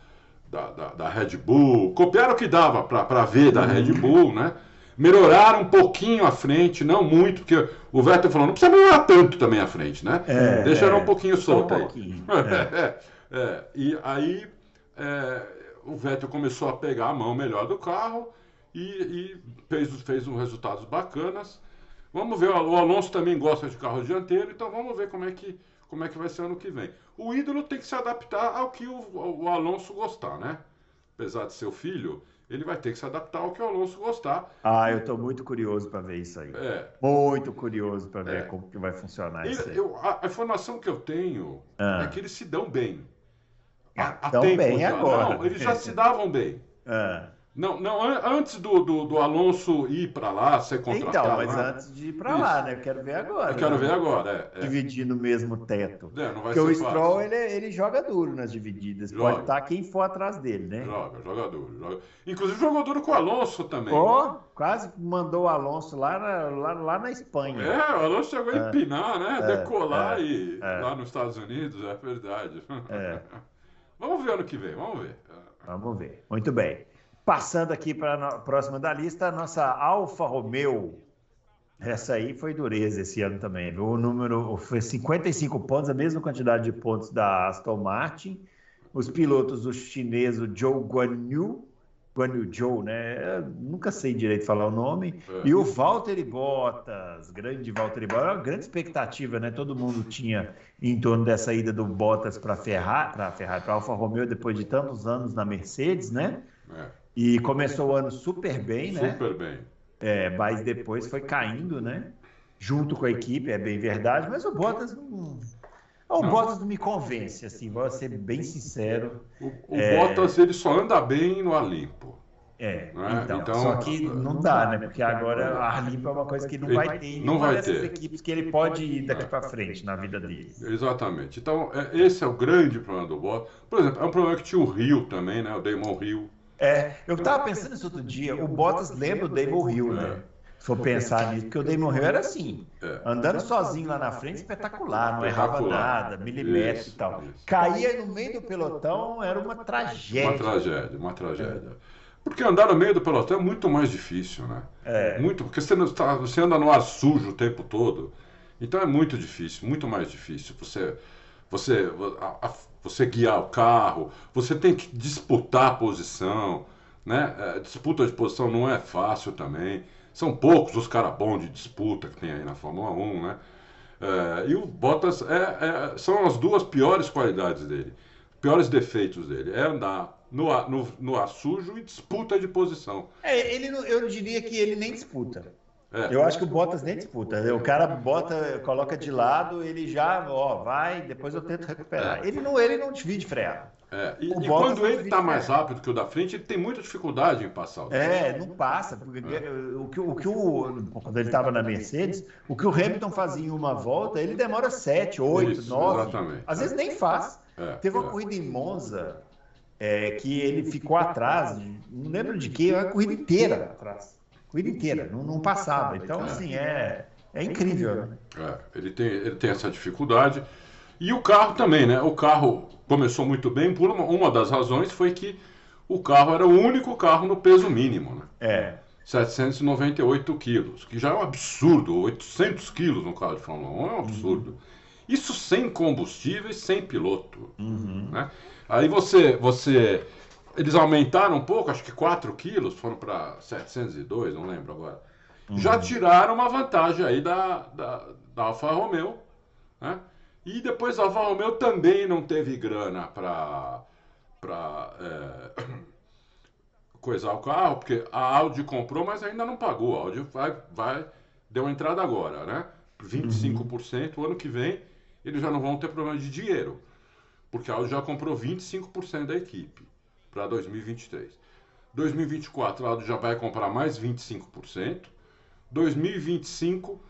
da, da, da Red Bull, copiaram o que dava para ver da Red Bull, né? Melhoraram um pouquinho à frente, não muito, porque o Vettel falou, não precisa melhorar tanto também à frente, né? É, Deixa ela um pouquinho solta um pouquinho, aí. É. é, é, e aí é, o Vettel começou a pegar a mão melhor do carro e, e fez, fez uns resultados bacanas. Vamos ver, o Alonso também gosta de carro dianteiro, então vamos ver como é que, como é que vai ser ano que vem. O ídolo tem que se adaptar ao que o, o Alonso gostar, né? Apesar de ser o filho, ele vai ter que se adaptar ao que o Alonso gostar. Ah, eu estou muito curioso para ver isso aí. É. Muito curioso para ver é. como que vai funcionar isso aí. Eu, a, a, informação que eu tenho ah. é que eles se dão bem. Estão bem agora. Não, eles já se davam bem. Ah. Não, não, antes do, do, do Alonso ir para lá, ser contratado. Então, mas antes de ir para lá, né? Eu quero ver agora. Eu quero né? ver agora, é. é. Dividindo o mesmo teto. É, não vai Porque o Stroll, ele, ele joga duro nas divididas. Joga. Pode estar quem for atrás dele, né? Joga, joga duro. Joga. Inclusive jogou duro com o Alonso também. Oh, quase mandou o Alonso lá na, lá, lá na Espanha. É, o Alonso chegou a é. empinar, né? É, Decolar é, e é. lá nos Estados Unidos, é verdade. É. vamos ver ano que vem, vamos ver. Vamos ver. Muito bem. Passando aqui para a próxima da lista, a nossa Alfa Romeo. Essa aí foi dureza esse ano também. O número foi 55 pontos, a mesma quantidade de pontos da Aston Martin. Os pilotos, o chinês, o Zhou Guanyu, Guanyu Zhou, né? Eu nunca sei direito falar o nome. É. E o Valtteri Bottas, grande Valtteri Bottas. Uma grande expectativa, né? Todo mundo tinha em torno dessa ida do Bottas para Ferrari, para Ferrari, para Alfa Romeo depois de tantos anos na Mercedes, né? É. E começou o ano super bem, né? Super bem. É, mas depois foi caindo, né? Junto com a equipe, é bem verdade, mas o Bottas não. O não. Bottas não me convence, assim, vou ser bem sincero. O, o é... Bottas ele só anda bem no Alimpo. É, né? então, então, só que não dá, né? Porque agora a Limpa é uma coisa que não vai ter em não vai ter. equipes que ele pode ir daqui para frente na vida dele. Exatamente. Então, é, esse é o grande problema do Bottas. Por exemplo, é um problema que tinha o Rio também, né? O Damon Rio. É, eu estava pensando nisso outro dia. O Bottas lembra o Damon Hill, né? Se for pensar nisso, porque o Damon Hill era assim, é. andando sozinho lá na frente, espetacular, não errava nada, milímetro e tal. Caía no meio do pelotão, era uma tragédia. Uma tragédia, uma tragédia. Porque andar no meio do pelotão é muito mais difícil, né? É. Muito, porque você, tá, você anda no ar sujo o tempo todo. Então é muito difícil, muito mais difícil. Você, você, a, a, você guiar o carro, você tem que disputar a posição, né? É, disputa de posição não é fácil também. São poucos os caras bons de disputa que tem aí na Fórmula 1, né? É, e o Bottas é, é, são as duas piores qualidades dele, piores defeitos dele. É andar no ar, no, no ar sujo e disputa de posição. É, ele, eu diria que ele nem disputa. É. Eu acho que o Bottas nem disputa. O cara bota, coloca de lado, ele já, ó, vai, depois eu tento recuperar. É. Ele não, ele não divide frear. É. E, e quando ele está mais rápido que o da frente, ele tem muita dificuldade em passar. É, não passa. Porque é. o, que, o que o. Quando ele estava na Mercedes, o que o Hamilton fazia em uma volta, ele demora 7, 8, 9. Exatamente. Às vezes nem faz. É, Teve uma é. corrida em Monza é, que ele ficou atrás, não lembro de que, a corrida inteira atrás corrida inteira, não, não passava. Então, assim, é, é incrível. Né? É, ele, tem, ele tem essa dificuldade. E o carro também, né? O carro começou muito bem, por uma, uma das razões foi que o carro era o único carro no peso mínimo, né? É. 798 quilos, que já é um absurdo. 800 quilos no carro de Fórmula 1 é um absurdo. Uhum. Isso sem combustível e sem piloto. Uhum. Né? Aí você, você eles aumentaram um pouco, acho que 4 quilos, foram para 702, não lembro agora. Uhum. Já tiraram uma vantagem aí da, da, da Alfa Romeo. Né? E depois a Alfa Romeo também não teve grana para é, coisar o carro, porque a Audi comprou, mas ainda não pagou. A Audi vai, vai deu entrada agora, né? 25%. Uhum. O ano que vem eles já não vão ter problema de dinheiro, porque a Audi já comprou 25% da equipe para 2023. 2024 ela já vai comprar mais 25%. 2025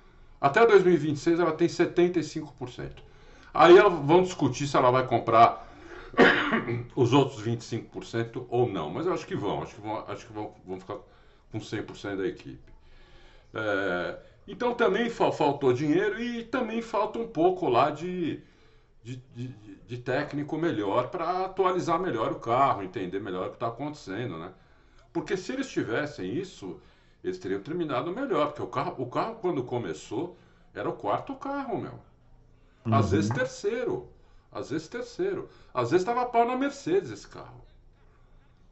até 2026 ela tem 75%. Aí ela, vão discutir se ela vai comprar os outros 25% ou não. Mas eu acho que vão, acho que vão, acho que vão, vão ficar com 100% da equipe. É, então também faltou dinheiro e também falta um pouco lá de, de, de, de técnico melhor para atualizar melhor o carro, entender melhor o que está acontecendo, né? Porque se eles tivessem isso, eles teriam terminado melhor, porque o carro, o carro quando começou era o quarto carro, meu. Às uhum. vezes terceiro, às vezes terceiro, às vezes estava pau na Mercedes esse carro.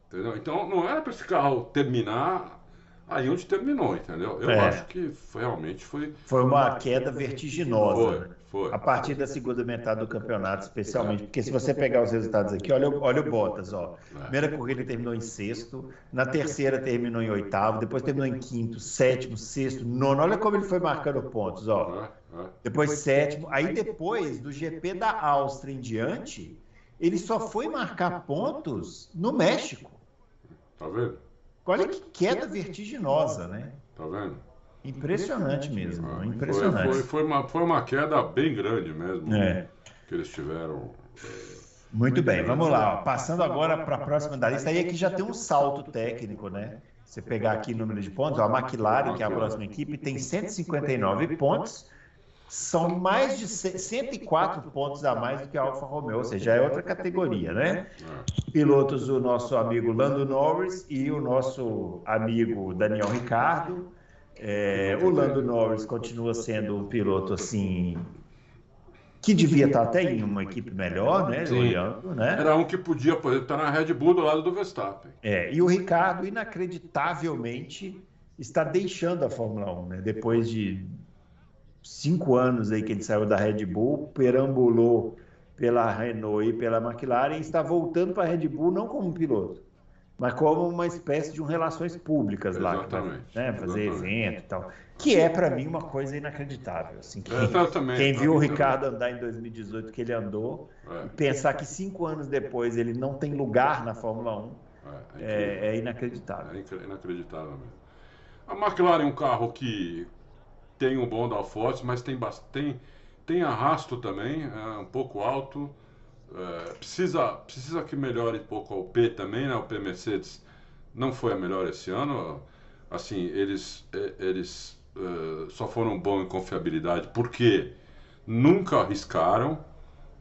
Entendeu? Então não era para esse carro terminar aí onde terminou, entendeu? Eu é. acho que foi, realmente foi. Foi uma queda vertiginosa. Foi, né? foi. A partir da segunda metade do campeonato, especialmente. Porque se você pegar os resultados aqui, olha, olha o Bottas, ó. É. Primeira corrida ele terminou em sexto, na terceira terminou em oitavo, depois terminou em quinto, sétimo, sexto, nono. Olha como ele foi marcando pontos, ó. Depois sétimo. Aí depois, do GP da Áustria em diante, ele só foi marcar pontos no México. Tá vendo? Olha que queda vertiginosa, né? Tá vendo? Impressionante mesmo. Ah, impressionante. Foi, foi, foi, uma, foi uma queda bem grande mesmo é. que eles tiveram. Muito bem, vamos lá. Passando agora para a próxima da lista, aí aqui já tem um salto técnico, né? Você pegar aqui o número de pontos, a McLaren, que é a próxima equipe, tem 159 pontos são mais de 104 pontos a mais do que a Alfa Romeo, ou seja, é outra categoria, né? Pilotos, o nosso amigo Lando Norris e o nosso amigo Daniel Ricardo. É, o Lando Norris continua sendo um piloto assim que devia estar até em uma equipe melhor, né? Sim. Olhando, né? Era um que podia estar na Red Bull do lado do Verstappen. É, e o Ricardo, inacreditavelmente, está deixando a Fórmula 1, né? Depois de cinco anos aí que ele saiu da Red Bull, perambulou pela Renault e pela McLaren e está voltando para a Red Bull não como piloto, mas como uma espécie de um relações públicas lá, exatamente, né, fazer evento e tal, que é para mim uma coisa inacreditável. Assim, quem, exatamente, quem viu o Ricardo andar em 2018 que ele andou, é. e pensar que cinco anos depois ele não tem lugar na Fórmula 1 é, é, é inacreditável. É inacreditável mesmo. A McLaren é um carro que tem um bom downforce, mas tem, tem, tem arrasto também, é um pouco alto. É, precisa, precisa que melhore um pouco o P também, né? O P Mercedes não foi a melhor esse ano. Assim, eles, eles uh, só foram bons em confiabilidade porque nunca arriscaram,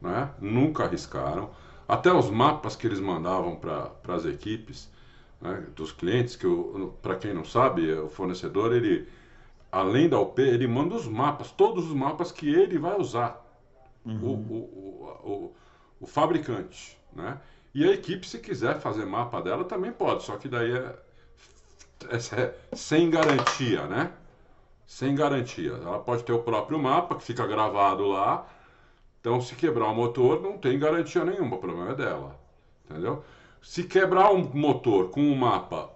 né? Nunca arriscaram. Até os mapas que eles mandavam para as equipes né, dos clientes, que para quem não sabe, o fornecedor ele além da UP, ele manda os mapas, todos os mapas que ele vai usar, uhum. o, o, o, o, fabricante, né? E a equipe, se quiser fazer mapa dela, também pode, só que daí é, é, é sem garantia, né? Sem garantia. Ela pode ter o próprio mapa, que fica gravado lá, então se quebrar o motor, não tem garantia nenhuma, o problema é dela, entendeu? Se quebrar um motor com um mapa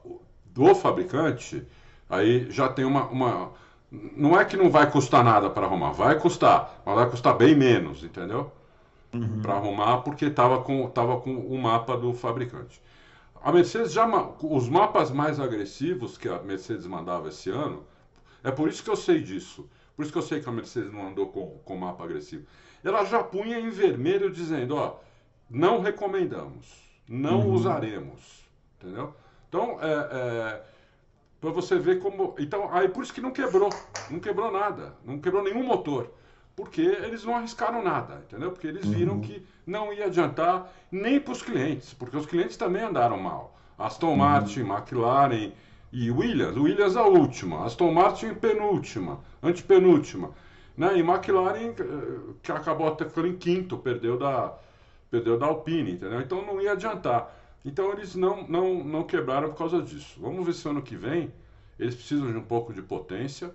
do fabricante, aí já tem uma, uma não é que não vai custar nada para arrumar, vai custar, mas vai custar bem menos, entendeu? Uhum. Para arrumar, porque estava com, tava com o mapa do fabricante. A Mercedes já. Os mapas mais agressivos que a Mercedes mandava esse ano, é por isso que eu sei disso. Por isso que eu sei que a Mercedes não andou com, com mapa agressivo. Ela já punha em vermelho dizendo: ó, não recomendamos, não uhum. usaremos. Entendeu? Então, é, é para você ver como. Então, aí por isso que não quebrou. Não quebrou nada. Não quebrou nenhum motor. Porque eles não arriscaram nada, entendeu? Porque eles viram uhum. que não ia adiantar nem para os clientes, porque os clientes também andaram mal. Aston uhum. Martin, McLaren e Williams. Williams a última, Aston Martin penúltima, antepenúltima. Né? E McLaren, eh, que acabou até ficando em quinto, perdeu da, perdeu da Alpine, entendeu? Então não ia adiantar. Então eles não, não, não quebraram por causa disso. Vamos ver se ano que vem eles precisam de um pouco de potência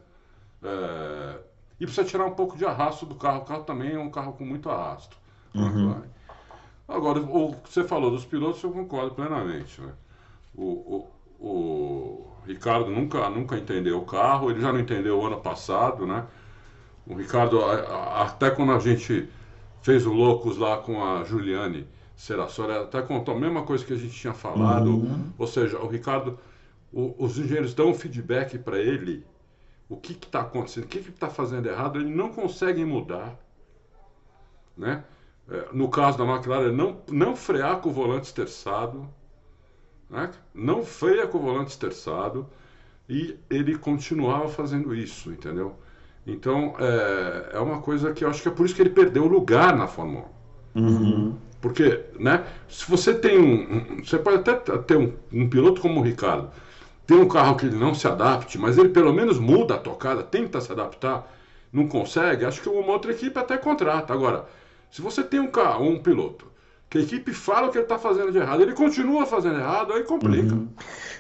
é, e precisa tirar um pouco de arrasto do carro. O carro também é um carro com muito arrasto. Uhum. Agora, o que você falou dos pilotos, eu concordo plenamente. Né? O, o, o, Ricardo nunca, nunca entendeu o carro, ele já não entendeu o ano passado, né? O Ricardo, até quando a gente fez o Loucos lá com a Juliane, Serassoli até contou a mesma coisa que a gente tinha falado. Uhum. Ou seja, o Ricardo, o, os engenheiros dão feedback para ele, o que está acontecendo, o que está fazendo errado, ele não consegue mudar. Né? É, no caso da McLaren, não, não frear com o volante esterçado. Né? Não freia com o volante esterçado. E ele continuava fazendo isso, entendeu? Então, é, é uma coisa que eu acho que é por isso que ele perdeu o lugar na Fórmula 1. Uhum. Porque, né, se você tem um. você pode até ter um, um, piloto como o Ricardo, tem um carro que ele não se adapte, mas ele pelo menos muda a tocada, tenta se adaptar, não consegue, acho que uma outra equipe até contrata. Agora, se você tem um carro, um piloto, que a equipe fala o que ele está fazendo de errado, ele continua fazendo errado, aí complica. Uhum.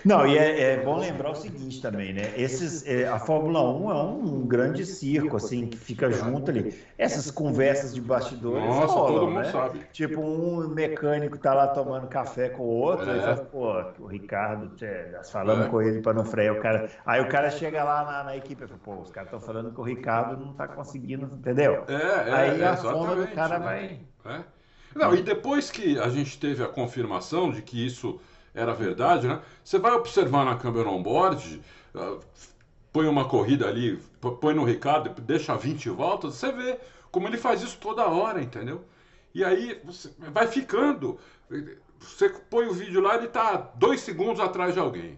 Não, e é, é, bom lembrar o seguinte também, né? Esses, é, a Fórmula 1 é um grande circo, assim, que fica junto ali. Essas conversas de bastidores Nossa, rolam, todo mundo né? sabe. Tipo, um mecânico tá lá tomando café com o outro, é. e fala, pô, o Ricardo, falando é. com ele para não frear o cara. Aí o cara chega lá na, na equipe e fala, pô, os caras estão falando que o Ricardo não tá conseguindo, entendeu? É, é, Aí a fome do cara né? vai... É. Não, e depois que a gente teve a confirmação de que isso era verdade, né? Você vai observar na câmera on-board, uh, põe uma corrida ali, põe no Ricardo, deixa 20 voltas, você vê como ele faz isso toda hora, entendeu? E aí você vai ficando. Você põe o vídeo lá, ele está dois segundos atrás de alguém,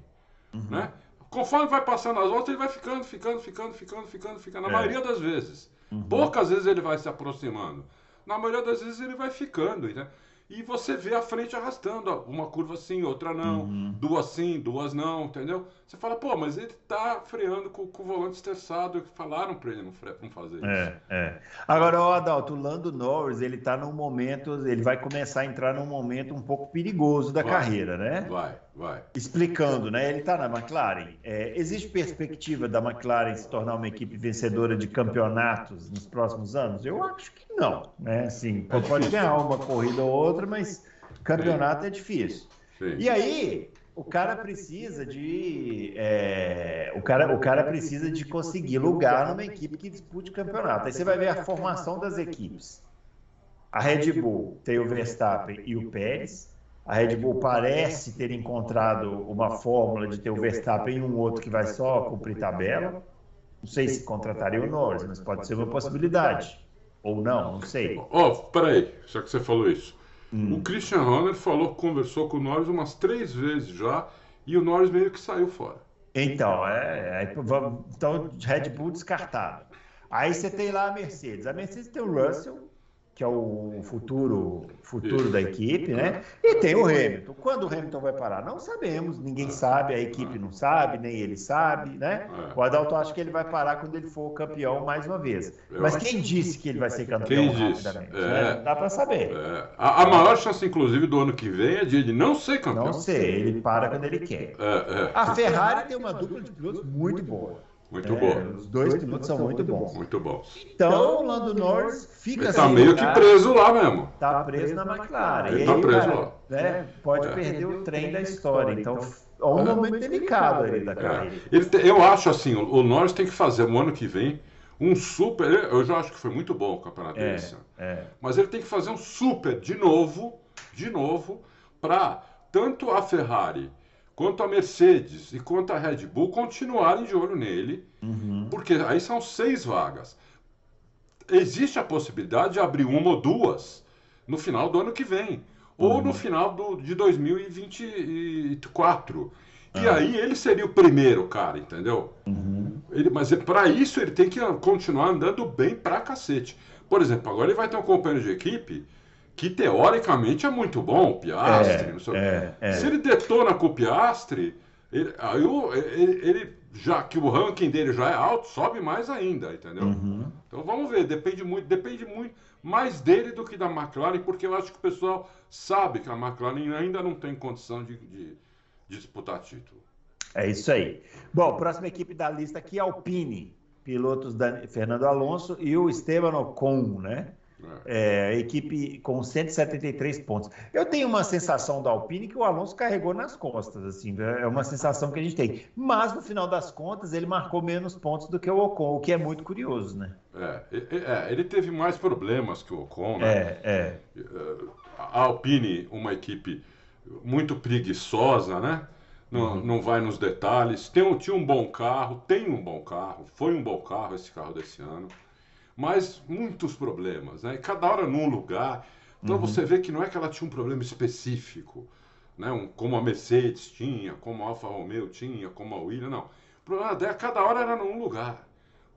uhum. né? Conforme vai passando as voltas, ele vai ficando, ficando, ficando, ficando, ficando, ficando. Na é. maioria das vezes. Uhum. Poucas vezes ele vai se aproximando na maioria das vezes ele vai ficando, né? E você vê a frente arrastando, uma curva sim, outra não, uhum. duas sim, duas não, entendeu? Você fala, pô, mas ele tá freando com, com o volante estressado, falaram para ele não, fre não fazer isso. É, é. Agora, o Adalto, o Lando Norris, ele tá num momento, ele vai começar a entrar num momento um pouco perigoso da vai, carreira, né? Vai, vai. Explicando, né? Ele tá na McLaren. É, existe perspectiva da McLaren se tornar uma equipe vencedora de campeonatos nos próximos anos? Eu acho que não, né? Assim, pode ganhar uma corrida ou outra, mas campeonato é difícil. Sim. E aí, o cara precisa de é, o cara o cara precisa de conseguir lugar numa equipe que dispute campeonato. Aí você vai ver a formação das equipes. A Red Bull tem o Verstappen e o Pérez. A Red Bull parece ter encontrado uma fórmula de ter o Verstappen e um outro que vai só cumprir tabela. Não sei se contrataria o Norris, mas pode ser uma possibilidade. Ou não, não sei. Ó, oh, peraí, já que você falou isso. Hum. O Christian Horner falou, conversou com o Norris umas três vezes já, e o Norris meio que saiu fora. Então, é, é então Red Bull descartado. Aí você tem lá a Mercedes. A Mercedes tem o Russell, que é o futuro, futuro da equipe, né? E tem o Hamilton. Quando o Hamilton vai parar? Não sabemos, ninguém sabe, a equipe não sabe, nem ele sabe, né? O Adalto acha que ele vai parar quando ele for campeão mais uma vez. Mas quem disse que ele vai ser campeão quem rapidamente? Disse? Né? É, Dá para saber. É. A, a, maior chance, inclusive, do ano que vem é de ele não ser campeão. Não ser, ele para quando ele quer. É, é. a Ferrari tem uma dupla de pilotos muito boa. Muito é, bom. Os dois pilotos são muito bons. Muito bons. Então, o Lando Norris fica Está meio que preso lá mesmo. Está preso na McLaren. Ele está preso cara, lá. Né, pode é. perder o trem da história. Então, é um momento delicado ali da é. carreira. Ele, eu acho assim, o, o Norris tem que fazer no ano que vem um super. Eu já acho que foi muito bom o campeonato é, desse é. Mas ele tem que fazer um super de novo, de novo, para tanto a Ferrari quanto a Mercedes e quanto a Red Bull continuarem de olho nele, uhum. porque aí são seis vagas. Existe a possibilidade de abrir uma ou duas no final do ano que vem, uhum. ou no final do, de 2024. E uhum. aí ele seria o primeiro cara, entendeu? Uhum. Ele, mas para isso ele tem que continuar andando bem pra cacete. Por exemplo, agora ele vai ter um companheiro de equipe que teoricamente é muito bom, o Piastri. É, é, é. Se ele detona com o Piastri, ele, aí ele, ele, já que o ranking dele já é alto, sobe mais ainda, entendeu? Uhum. Então vamos ver, depende muito, depende muito mais dele do que da McLaren, porque eu acho que o pessoal sabe que a McLaren ainda não tem condição de, de, de disputar título. É isso aí. Bom, próxima equipe da lista aqui é Alpine, pilotos da Fernando Alonso e o Esteban Ocon, né? É, a equipe com 173 pontos. Eu tenho uma sensação da Alpine que o Alonso carregou nas costas, assim, é uma sensação que a gente tem. Mas no final das contas, ele marcou menos pontos do que o Ocon, o que é muito curioso, né? É, é ele teve mais problemas que o Ocon, né? É, é. A Alpine, uma equipe muito preguiçosa, né? Não, uhum. não vai nos detalhes. Tem, tinha um bom carro, tem um bom carro, foi um bom carro esse carro desse ano mas muitos problemas, né? Cada hora num lugar. Então uhum. você vê que não é que ela tinha um problema específico, né? Um, como a Mercedes tinha, como a Alfa Romeo tinha, como a Williams, não. O problema dela, cada hora era num lugar.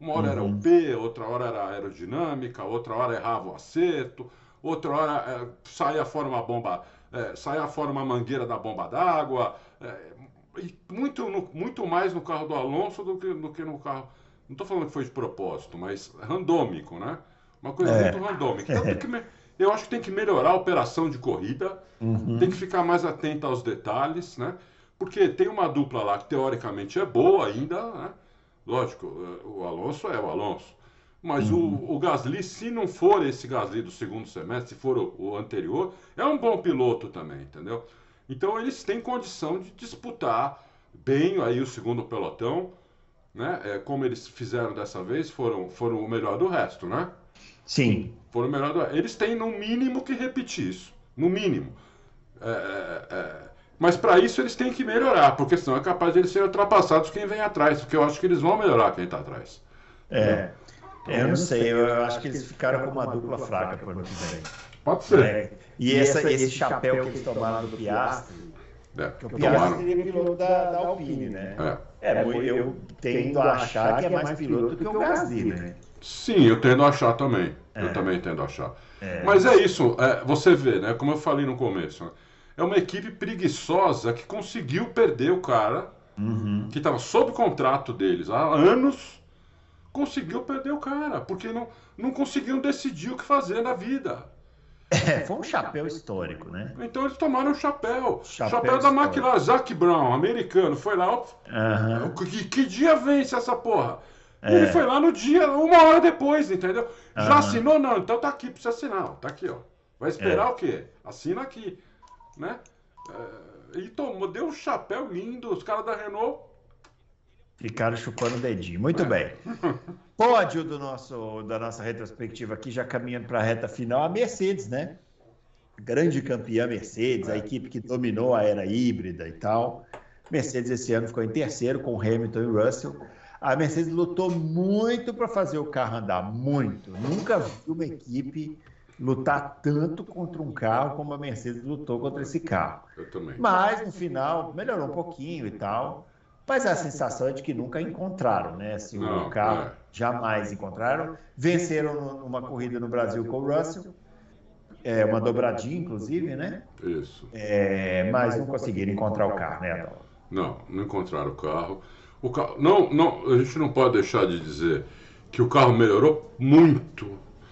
Uma hora uhum. era o P, outra hora era aerodinâmica, outra hora errava o acerto, outra hora é, saía fora uma bomba, é, saía fora uma mangueira da bomba d'água. É, muito, no, muito mais no carro do Alonso do que, do que no carro não estou falando que foi de propósito, mas randômico, né? Uma coisa é. muito randômica. Tanto que, Eu acho que tem que melhorar a operação de corrida, uhum. tem que ficar mais atento aos detalhes, né? Porque tem uma dupla lá que teoricamente é boa ainda, né? Lógico, o Alonso é o Alonso. Mas uhum. o, o Gasly, se não for esse Gasly do segundo semestre, se for o, o, anterior, é um bom piloto também, entendeu? Então eles têm condição de disputar bem aí o segundo pelotão, né? É, como eles fizeram dessa vez, foram, foram o melhor do resto, né? Sim. Foram o melhor do resto. Eles têm no mínimo que repetir isso, no mínimo. É, é, é mas para isso eles têm que melhorar, porque senão é capaz de eles serem ultrapassados quem vem atrás, porque eu acho que eles vão melhorar quem está atrás. É. É, eu não sei, eu acho que eles ficaram com uma dupla fraca para o ano que vem. Pode ser. É, e, essa, esse chapéu que eles tomaram do Piastri, é, que o Piastri seria piloto da, da Alpine, né? É. é eu, eu tendo a achar que é mais piloto do que o Gasly, né? Sim, eu tendo a achar também. É. Eu também tendo a achar. É. Mas é isso, é, você vê, né? Como eu falei no começo, é uma equipe preguiçosa que conseguiu perder o cara uhum. que estava sob contrato deles há anos conseguiu perder o cara, porque não, não conseguiam decidir o que fazer na vida. É, foi um chapéu histórico, né? Então eles tomaram o chapéu. Chapéu, chapéu da McLaren, Zac Brown, americano, foi lá. Uhum. Que, que, dia vence essa porra? É. Ele foi lá no dia, uma hora depois, entendeu? Uhum. Já assinou? Não, então tá aqui pra você assinar. Tá aqui, ó. Vai esperar é. o quê? Assina aqui. Né? É, e tomou, deu um chapéu lindo. Os caras da Renault Ficaram chupando o dedinho. Muito bem. Pódio do nosso, da nossa retrospectiva aqui, já caminhando para a reta final, a Mercedes, né? Grande campeã Mercedes, a equipe que dominou a era híbrida e tal. Mercedes esse ano ficou em terceiro com Hamilton e Russell. A Mercedes lutou muito para fazer o carro andar, muito. Nunca vi uma equipe lutar tanto contra um carro como a Mercedes lutou contra esse carro. Eu também. Mas no final melhorou um pouquinho e tal. Mas a sensação é de que nunca encontraram, né? Assim, Não, o carro é. jamais encontraram. Venceram numa corrida no Brasil com o Russell, é, uma dobradinha, inclusive, né? Isso. É, mas não conseguiram encontrar o carro, né, Adão? Não, não encontraram o carro. O carro não, não, a gente não pode deixar de dizer que o carro melhorou muito,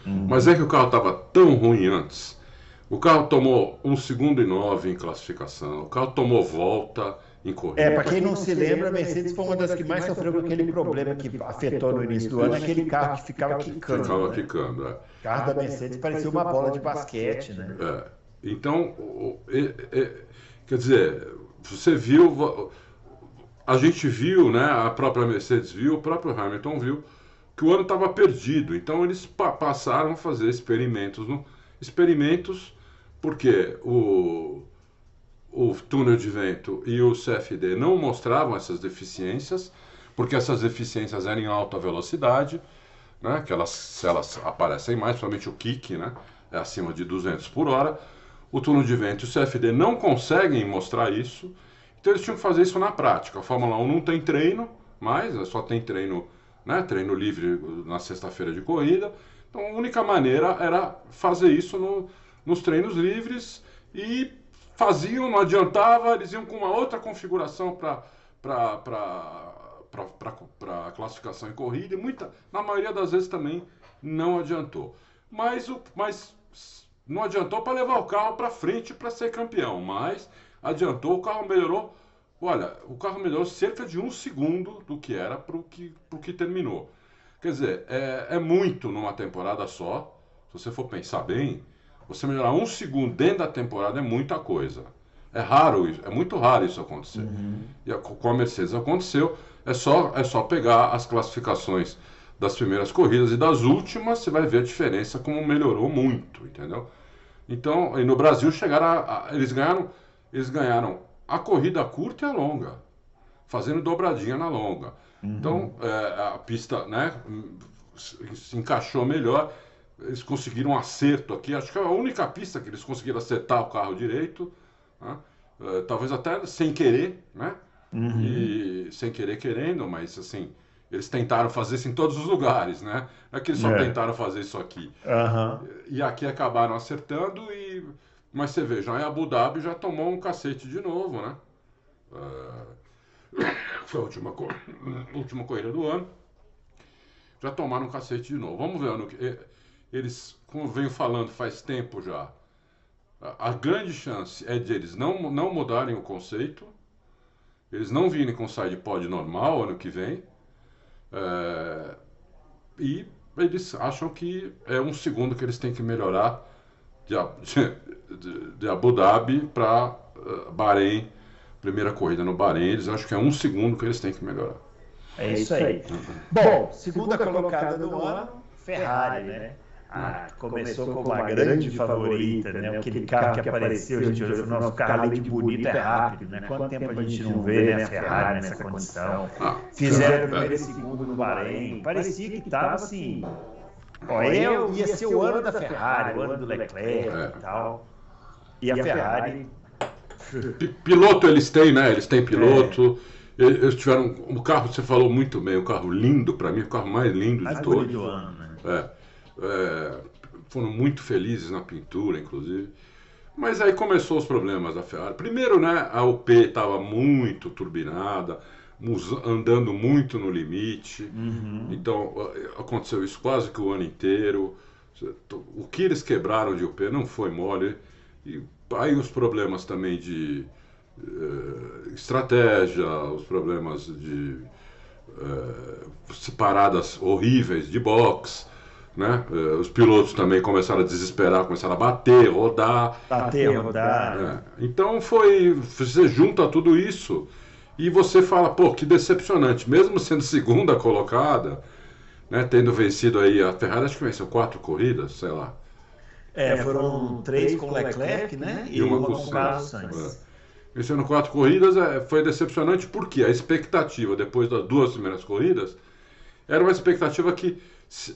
uhum. mas é que o carro estava tão ruim antes. O carro tomou um segundo e nove em classificação, o carro tomou volta em corrida. É, para quem não se lembra, a Mercedes foi uma das que mais sofreu com aquele problema que afetou no início do ano, aquele carro que ficava quicando. Ficava né? quicando, é. O carro da Mercedes parecia uma bola de basquete, né? É. Então, é, é, quer dizer, você viu, a gente viu, né, a própria Mercedes viu, o próprio Hamilton viu, que o ano estava perdido. Então eles pa passaram a fazer experimentos, no, experimentos porque o o túnel de vento e o CFD não mostravam essas deficiências, porque essas deficiências eram em alta velocidade, né, que elas, elas aparecem mais, principalmente o kick, né, é acima de 200 por hora. O túnel de vento e o CFD não conseguem mostrar isso, então eles tinham que fazer isso na prática. A Fórmula 1 não tem treino mais, é só tem treino, né, treino livre na sexta-feira de corrida. Então a única maneira era fazer isso no, nos treinos livres e faziam, não adiantava, eles iam com uma outra configuração para classificação em corrida e muita, na maioria das vezes também não adiantou. Mas, o, mas não adiantou para levar o carro para frente para ser campeão, mas adiantou, o carro melhorou. Olha, o carro melhorou cerca de um segundo do que era para o que, que terminou. Quer dizer, é, é muito numa temporada só. Se você for pensar bem, você melhorar um segundo dentro da temporada é muita coisa. É raro isso, é muito raro isso acontecer. Uhum. E com a Mercedes aconteceu. É só, é só pegar as classificações das primeiras corridas e das últimas, você vai ver a diferença como melhorou muito, entendeu? Então, e no Brasil chegaram a, a, eles ganharam, eles ganharam a corrida curta e a longa, fazendo dobradinha na longa. Uhum. Então, é, a pista, né, se encaixou melhor eles conseguiram um acerto aqui. Acho que é a única pista que eles conseguiram acertar o carro direito. Né? Uh, talvez até sem querer, né? Uhum. E sem querer querendo, mas assim, eles tentaram fazer isso em todos os lugares, né? Não é que eles só é. tentaram fazer isso aqui. Uhum. E aqui acabaram acertando e. Mas você vê, já em Abu Dhabi já tomou um cacete de novo, né? Uh... Foi a última, co... última corrida do ano. Já tomaram um cacete de novo. Vamos ver ano que eles, como venho falando faz tempo já, a, a grande chance é de eles não, não mudarem o conceito, eles não virem com side pod normal ano que vem, é, e eles acham que é um segundo que eles têm que melhorar de, de, de Abu Dhabi para uh, Bahrein, primeira corrida no Bahrein, eles acham que é um segundo que eles têm que melhorar. É isso aí. Bom, segunda colocada do ano, Ferrari, né? Ah, começou como uma grande favorita, né? Aquele carro que apareceu, a gente olhou o nosso carro além de bonito é rápido, né? Quanto tempo a gente não vê né, a Ferrari nessa condição? Fizeram o primeiro e segundo no Bahrein, parecia que estava assim. Ó, eu ia ser o ano da Ferrari, o ano do Leclerc e tal. E a Ferrari. Piloto eles têm, né? Eles têm piloto. É. Eles tiveram um carro, você falou muito bem, um carro lindo para mim, o carro mais lindo mais de todos. Do ano, né? É, é, foram muito felizes na pintura, inclusive. Mas aí começou os problemas da Ferrari. Primeiro, né, a UP estava muito turbinada, andando muito no limite. Uhum. Então aconteceu isso quase que o ano inteiro. O que eles quebraram de UP não foi mole. E aí os problemas também de uh, estratégia, os problemas de uh, paradas horríveis de box. Né? Uh, os pilotos também começaram a desesperar, começaram a bater, rodar. Bater, rodar. É. Então foi. Você junta tudo isso e você fala, pô, que decepcionante. Mesmo sendo segunda colocada, né, tendo vencido aí a Ferrari, acho que venceu quatro corridas, sei lá. É, foram três com Leclerc, né? E, e uma, com o Carlos Sainz. É vencendo quatro corridas, é, foi decepcionante porque a expectativa depois das duas primeiras corridas era uma expectativa que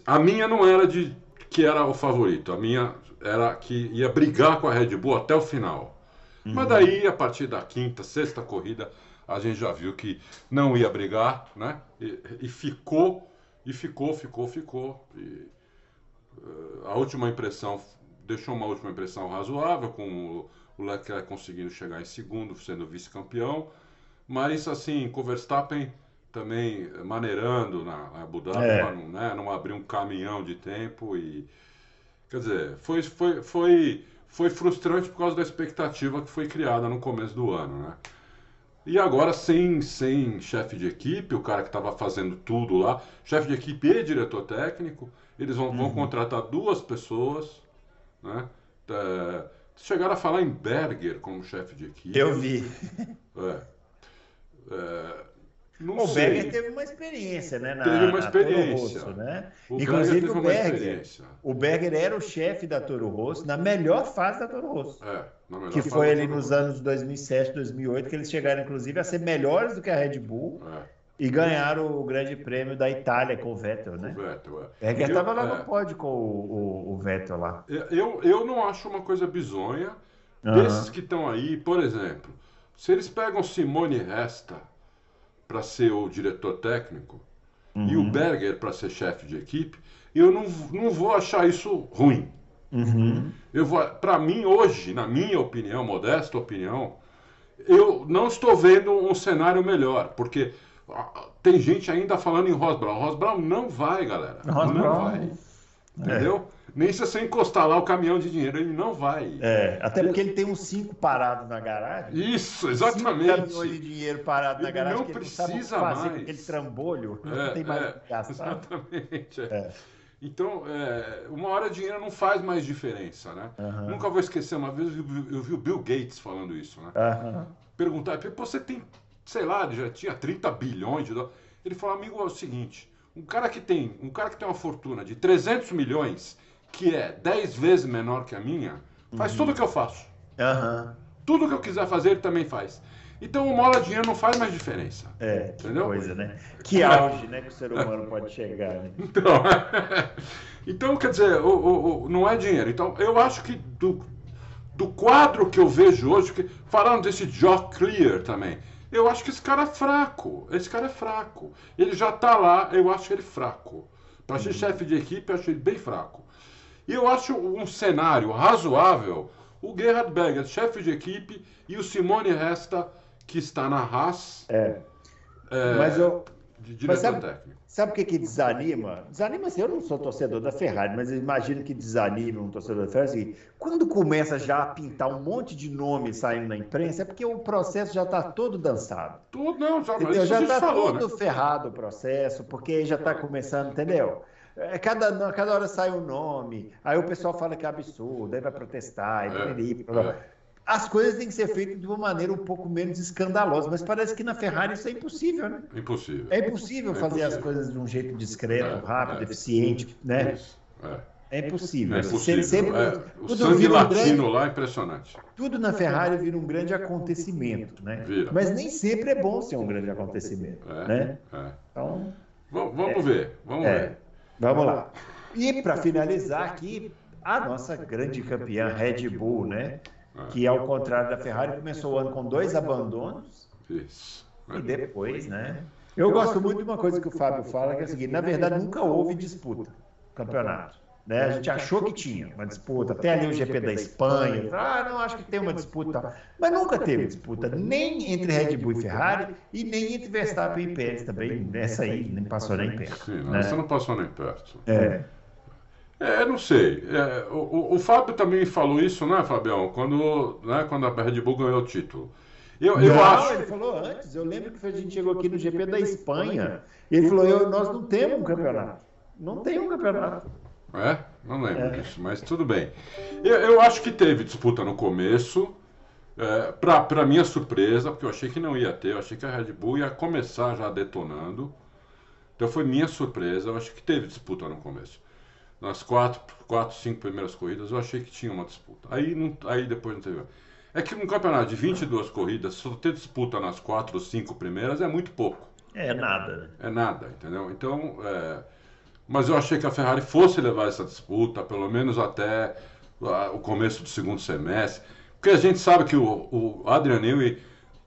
a minha não era de que era o favorito, a minha era que ia brigar com a Red Bull até o final. Uhum. Mas daí, a partir da quinta, sexta corrida, a gente já viu que não ia brigar, né? E, e ficou, e ficou, ficou, ficou. E, uh, a última impressão deixou uma última impressão razoável com o Leclerc conseguindo chegar em segundo, sendo vice-campeão. Mas, assim, com o Verstappen também maneirando na, Dhabi, é. para não, né, não abrir um caminhão de tempo. e Quer dizer, foi, foi, foi, foi frustrante por causa da expectativa que foi criada no começo do ano, né? E agora, sem, sem chefe de equipe, o cara que estava fazendo tudo lá, chefe de equipe e diretor técnico, eles vão, uhum. vão contratar duas pessoas, né? É, Chegaram a falar em Berger como chefe de equipe. Eu vi. É. É, o sei. Berger teve uma experiência, né? Na, teve uma experiência. Rosso, né? O Inclusive Berger o Berger. O Berger era o chefe da Toro Rosso na melhor fase da Toro Rosso. É, que foi ali nos anos 2007, 2008, que eles chegaram, inclusive, a ser melhores do que a Red Bull. É. E ganharam o grande prêmio da Itália com o Vettel, né? O Vettel, é. Berger estava lá no é. pódio com o, o, o, Vettel lá. Eu, eu não acho uma coisa bizonha. Uhum. Desses que estão aí, por exemplo, se eles pegam Simone Resta para ser o diretor técnico uhum. e o uhum. Berger para ser chefe de equipe, eu não, não vou achar isso ruim. Uhum. Eu vou, para mim hoje, na minha opinião, modesta opinião, eu não estou vendo um cenário melhor, porque tem gente ainda falando em Ross Brown. Ross Brown não vai, galera. Ross não vai. Entendeu? É. Nem se você encostar lá o caminhão de dinheiro, ele não vai. É, até porque ele tem uns cinco parados na garagem. Isso, exatamente. Cinco caminhões de dinheiro parados na garagem. Não que precisa não mais. aquele trambolho, é, não tem mais é, gastar. Exatamente. É. Então, é, uma hora dinheiro não faz mais diferença, né? Uhum. Nunca vou esquecer, uma vez eu vi, eu vi, o Bill Gates falando isso, né? Uhum. Perguntar, você tem sei lá, ele já tinha 30 bilhões de dólares. Ele falou, amigo, é o seguinte, um cara que tem, um cara que tem uma fortuna de 300 milhões, que é 10 vezes menor que a minha, faz uhum. tudo que eu faço. Uhum. Tudo que eu quiser fazer, ele também faz. Então o mola dinheiro não faz mais diferença. É, entendeu? coisa, né? Que auge, né, que o ser humano pode chegar. Né? Então, então, quer dizer, o, o, o, não é dinheiro. Então, eu acho que do, do quadro que eu vejo hoje, que, falando desse Jock Clear também, eu acho que esse cara é fraco. Esse cara é fraco. Ele já tá lá, eu acho ele fraco. Para ser uhum. chefe de equipe, eu acho ele bem fraco. E eu acho um cenário razoável o Gerhard Berger, chefe de equipe, e o Simone Resta, que está na Haas. É. é... Mas eu, de diretor sabe, técnico. Sabe o que, que desanima? Desanima assim, eu não sou torcedor da Ferrari, mas imagino que desanima um torcedor da Ferrari. Assim, quando começa já a pintar um monte de nomes saindo na imprensa, é porque o processo já está todo dançado. Tudo, não, já, já está todo né? ferrado o processo, porque já está começando, entendeu? É, cada, cada hora sai um nome, aí o pessoal fala que é absurdo, aí vai protestar, é, é. As coisas têm que ser feitas de uma maneira um pouco menos escandalosa, mas parece que na Ferrari isso é impossível, né? Impossível. É impossível fazer as coisas de um jeito discreto, rápido, eficiente, né? É impossível. É impossível. Sempre, é, o sangue latino um grande, lá é impressionante. Tudo na Ferrari vira um grande acontecimento, né? Vira. Mas nem sempre é bom ser um grande acontecimento, é, né? É. Então, vamos, vamos ver, vamos ver. Vamos lá. E para finalizar aqui, a nossa grande campeã Red Bull, né? Que ao contrário da Ferrari, começou o ano com dois abandonos. Isso. E depois, né? Eu gosto muito de uma coisa que o Fábio fala, que é o seguinte: na verdade, nunca houve disputa campeonato. Né? A gente achou que tinha uma disputa, até ali o GP da Espanha. Ah, não, acho que tem uma disputa. Mas nunca teve disputa, nem entre Red Bull e Ferrari, e nem entre Verstappen e Pérez também. Nessa aí nem passou nem perto. Sim, né? essa não passou nem perto. É. É, não sei. É, o, o, Fábio também falou isso, né, Fabião? Quando, né, quando a Red Bull ganhou o título. Eu, eu não, acho... ele falou antes. Eu lembro que a gente chegou aqui no GP da Espanha e ele falou: eu, nós não temos um campeonato. Não tem um campeonato. É? Não lembro é. disso, mas tudo bem. Eu, eu, acho que teve disputa no começo. É, para minha surpresa, porque eu achei que não ia ter, eu achei que a Red Bull ia começar já detonando. Então foi minha surpresa, eu acho que teve disputa no começo. Nas quatro, quatro cinco primeiras corridas eu achei que tinha uma disputa. Aí, não, aí depois não teve. É que um campeonato de 22 corridas, só ter disputa nas quatro ou cinco primeiras é muito pouco. É nada. Né? É nada, entendeu? Então, é, mas eu achei que a Ferrari fosse levar essa disputa, pelo menos até o começo do segundo semestre, porque a gente sabe que o, o Adrian Newey,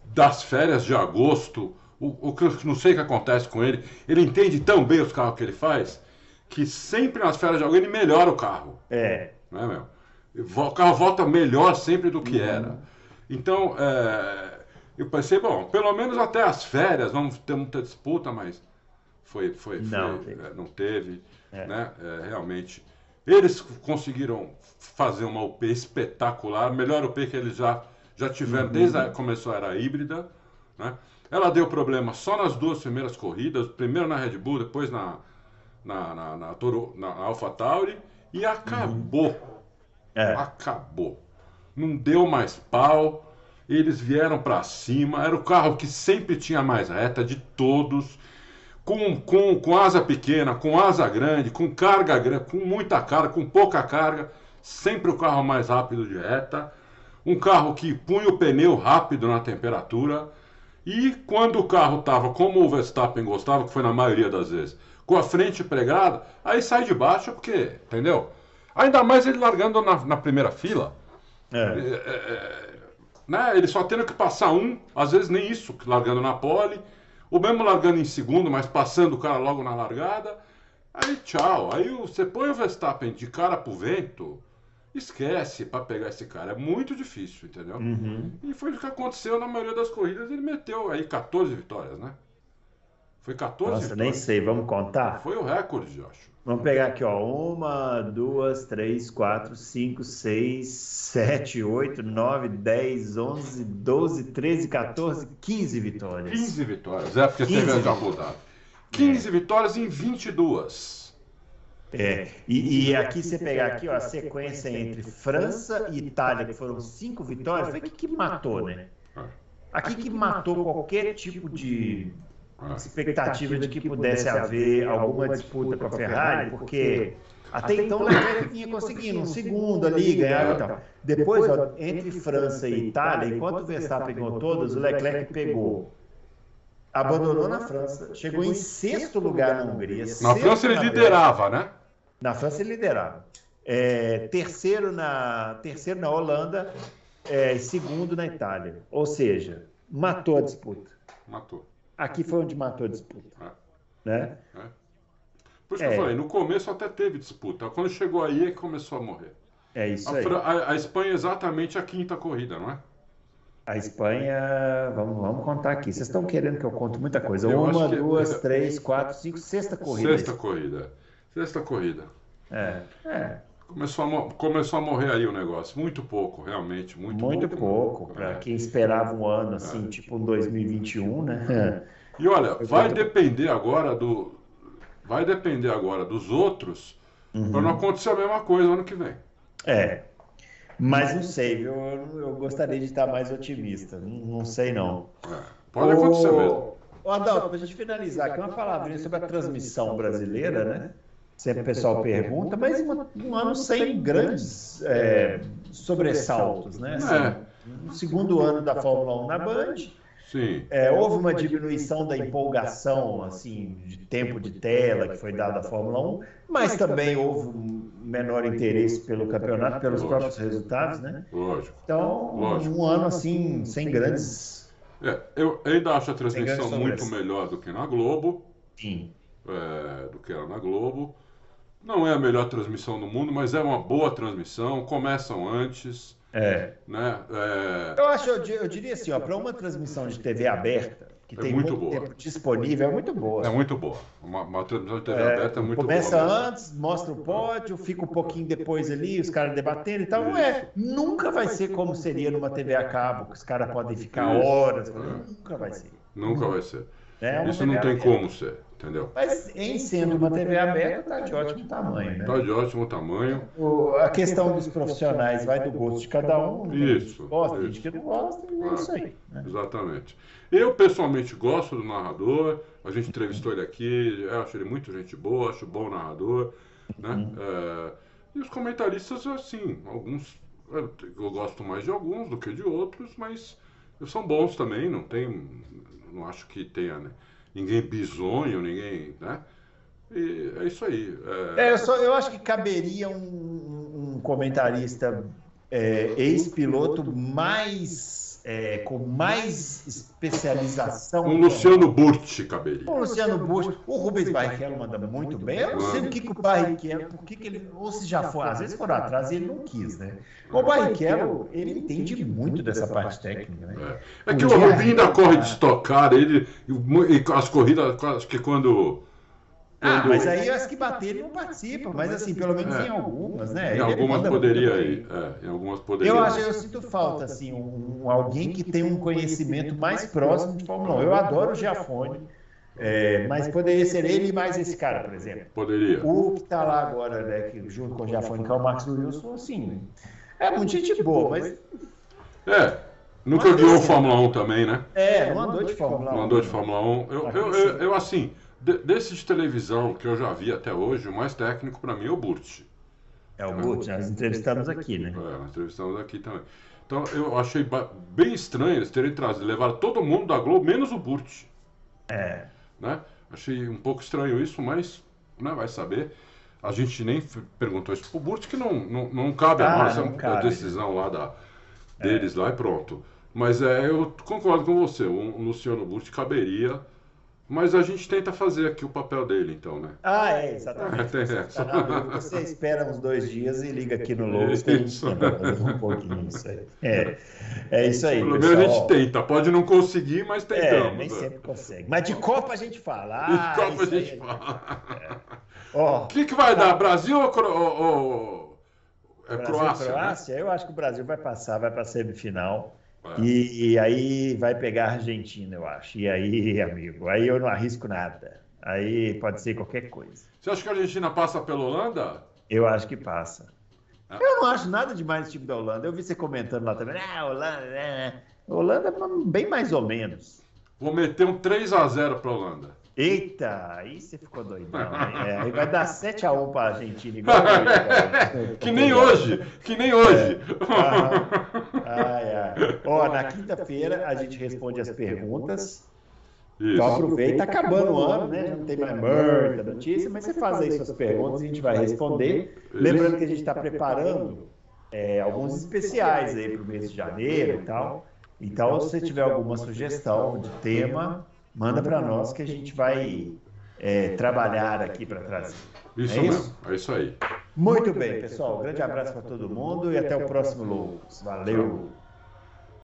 das férias de agosto, o, o que eu não sei o que acontece com ele, ele entende tão bem os carros que ele faz, que sempre nas férias de agosto ele melhora o carro. É. Não é, meu? O carro volta melhor sempre do que uhum. era. Então, é, eu pensei, bom, pelo menos até as férias vamos ter muita disputa, mas foi, foi, não, foi, teve. É, não teve, é. né? É, realmente. Eles conseguiram fazer uma UP espetacular, melhor UP que eles já, já tiveram uhum. desde que começou a era híbrida, né? Ela deu problema só nas duas primeiras corridas, primeiro na Red Bull, depois na, na, na, na, Toro, na Alpha Tauri, e acabou. Uhum. É. Acabou. Não deu mais pau, eles vieram para cima, era o carro que sempre tinha mais reta de todos com, com, com asa pequena, com asa grande, com carga grande, com muita carga, com pouca carga, sempre o carro mais rápido de reta, um carro que punha o pneu rápido na temperatura, e quando o carro estava como o Verstappen gostava, que foi na maioria das vezes, com a frente pregada, aí sai de baixo, porque, entendeu? Ainda mais ele largando na, na primeira fila. É. É, é, é né? Ele só tendo que passar um, às vezes nem isso, largando na pole ou mesmo largando em segundo, mas passando o cara logo na largada. Aí tchau. Aí você põe o Verstappen de cara pro vento, esquece para pegar esse cara. É muito difícil, entendeu? Uhum. E foi o que aconteceu na maioria das corridas. Ele meteu aí 14 vitórias, né? Foi 14 Nossa, vitórias. nem sei, vamos contar? Foi o recorde, acho. Vamos pegar aqui, ó. Uma, duas, três, quatro, cinco, seis, sete, oito, nove, dez, onze, doze, treze, 14, 15 vitórias. 15 vitórias, é porque teve a de Abu 15 é. vitórias em 22. É, e, e aqui você pegar aqui, ó, a sequência entre França e Itália, que foram cinco vitórias, foi o que, matou, né? É. Aqui que matou qualquer tipo de expectativa de que pudesse haver alguma disputa com a Ferrari, porque até então o Leclerc vinha conseguindo um segundo ali, ganhava e tal. Depois, ó, entre França e Itália, enquanto o Verstappen ganhou todas, o Leclerc pegou, abandonou na França, chegou em sexto lugar na Hungria. Na França ele liderava, né? Na França ele liderava. É, terceiro, na, terceiro na Holanda, é, segundo na Itália. Ou seja, matou a disputa. Matou. Aqui foi onde matou a disputa. É. Né? É. Por isso que eu é. falei, no começo até teve disputa. Quando chegou aí é que começou a morrer. É isso a, aí. A, a, Espanha é exatamente a quinta corrida, não é? A Espanha, vamos, vamos contar aqui. Vocês estão querendo que eu conte muita coisa. Eu Uma, duas, é... três, quatro, cinco, sexta corrida. Sexta corrida. Sexta corrida. É. é. Começou a, começou a morrer aí o negócio. Muito pouco, realmente. Muito, muito pouco. pouco Para é. quem esperava um ano assim, é. tipo um 2021, né? E olha, vai depender agora do. Vai depender agora dos outros uhum. para não acontecer a mesma coisa ano que vem. É. Mas não sei, viu? Eu, eu gostaria de estar mais otimista. Não, não sei, não. É, pode acontecer o... mesmo. Ô, Adalto, para a gente finalizar aqui, uma palavrinha sobre a transmissão brasileira, né? Sempre o pessoal pergunta, mas uma, um ano sem grandes é, sobressaltos, né? Assim, é. No segundo ano da Fórmula 1 na Band, Sim. É, houve uma diminuição da empolgação, assim, de tempo de tela que foi dada à Fórmula 1, mas também houve um menor interesse pelo campeonato, pelos Lógico. próprios resultados, né? Lógico. Então, Lógico. um ano assim, sem grandes. É, eu ainda acho a transmissão muito melhor do que na Globo. Sim. É, do que era na Globo. Não é a melhor transmissão do mundo, mas é uma boa transmissão. Começam antes. É. Né? É... Eu acho, eu, eu diria assim, ó, para uma transmissão de TV aberta, que é tem muito, muito tempo disponível, é muito boa. É muito boa. Uma, uma transmissão de TV é, aberta é muito começa boa. Começa antes, mostra o pódio, fica um pouquinho depois ali, os caras debatendo e tal. Não é. Nunca vai ser como seria numa TV a cabo, que os caras podem ficar horas. É. Nunca vai ser. Nunca vai ser. É Isso não tem como ser entendeu? Mas em sendo uma TV aberta, está de ótimo tamanho, né? Está de ótimo tamanho. O, a questão dos profissionais vai do gosto de cada um. Né? Isso. Gosta, isso. gente que não gosta, é ah, isso aí. Né? Exatamente. Eu, pessoalmente, gosto do narrador. A gente entrevistou ele aqui, eu acho ele muito gente boa, acho bom narrador. Né? Uhum. É, e os comentaristas, assim, alguns... Eu gosto mais de alguns do que de outros, mas são bons também, não tem... Não acho que tenha... Né? Ninguém bisonho, ninguém, né? E é isso aí. É, é eu, só, eu acho que caberia um, um comentarista é, ex-piloto mais é, com mais especialização. Um Luciano Burti caberia. O Luciano Burti. O Rubens Barrichello manda muito bem. Eu não sei o que, que o Barrichello, por que, que ele, ou se já foi, às vezes foram atrás e ele não quis, né? O Barrichello, ele entende muito dessa parte técnica, né? É, é que o Rubinho ainda corre de estocar, ele, as corridas, acho que quando ah, mas aí as que baterem não participam, mas assim, pelo menos é. em algumas, né? Em algumas poderia ir. É, em algumas poderia. Eu acho, eu sinto falta, assim, um, alguém que tem um conhecimento mais próximo de Fórmula 1. Eu adoro o Giafone. É, mas poderia ser ele mais esse cara, por exemplo. Poderia. O que está lá agora, né, que, junto com o Giafone, que é o Max Wilson, assim, é muito gente boa, mas... É, nunca guiou Fórmula 1 também, né? É, não andou de Fórmula 1. Não andou de Fórmula 1. Eu, eu, eu, eu assim, de, desses de televisão que eu já vi até hoje, o mais técnico para mim é o Burt. É o Burt, nós entrevistamos aqui, né? É, nós entrevistamos aqui também. Então eu achei bem estranho eles terem trazido, levaram todo mundo da Globo, menos o Burt. É. Né? Achei um pouco estranho isso, mas né, vai saber. A gente nem perguntou isso pro Burt, que não, não, não cabe ah, a nossa cabe. decisão lá da, deles é. lá e pronto. Mas é, eu concordo com você, o Luciano Burt caberia mas a gente tenta fazer aqui o papel dele, então, né? Ah, é, exatamente. É, você, tá você espera uns dois dias e liga aqui no Logos que a gente tenta fazer um pouquinho isso aí. É, é isso aí, Pelo menos a gente tenta. Pode não conseguir, mas tentamos. É, nem sempre consegue. Mas de Copa a gente fala. Ah, de Copa a gente fala. O é. que, que vai tá. dar? Brasil ou, ou, ou... É Brasil, Croácia? Croácia? Né? Eu acho que o Brasil vai passar, vai para a semifinal. É. E, e, aí vai pegar a Argentina, eu acho. E aí, amigo, aí eu não arrisco nada. Aí pode ser qualquer coisa. Você acha que a Argentina passa pela Holanda? Eu acho que passa. Ah. Eu não acho nada demais o time da Holanda. Eu vi você comentando lá também. Ah, Holanda, né? Holanda bem mais ou menos. Vou meter um 3 a 0 para a Holanda. Eita, aí você ficou doidão. É, aí vai dar 7x1 para a Argentina. Igual que nem hoje, que nem hoje. É. Ai, ai. Ó, na quinta-feira a gente responde as perguntas. Isso. Então aproveita, tá acabando o ano, né? Não tem mais muita notícia, mas você faz aí suas perguntas e a gente vai responder. Lembrando que a gente está preparando é, alguns especiais aí para o mês de janeiro e tal. Então, se você tiver alguma sugestão de tema, manda para nós que a gente vai é, trabalhar aqui para trazer. Isso, é isso? é isso aí. Muito bem, pessoal. Um grande abraço para todo mundo e até o próximo Loucos. Valeu!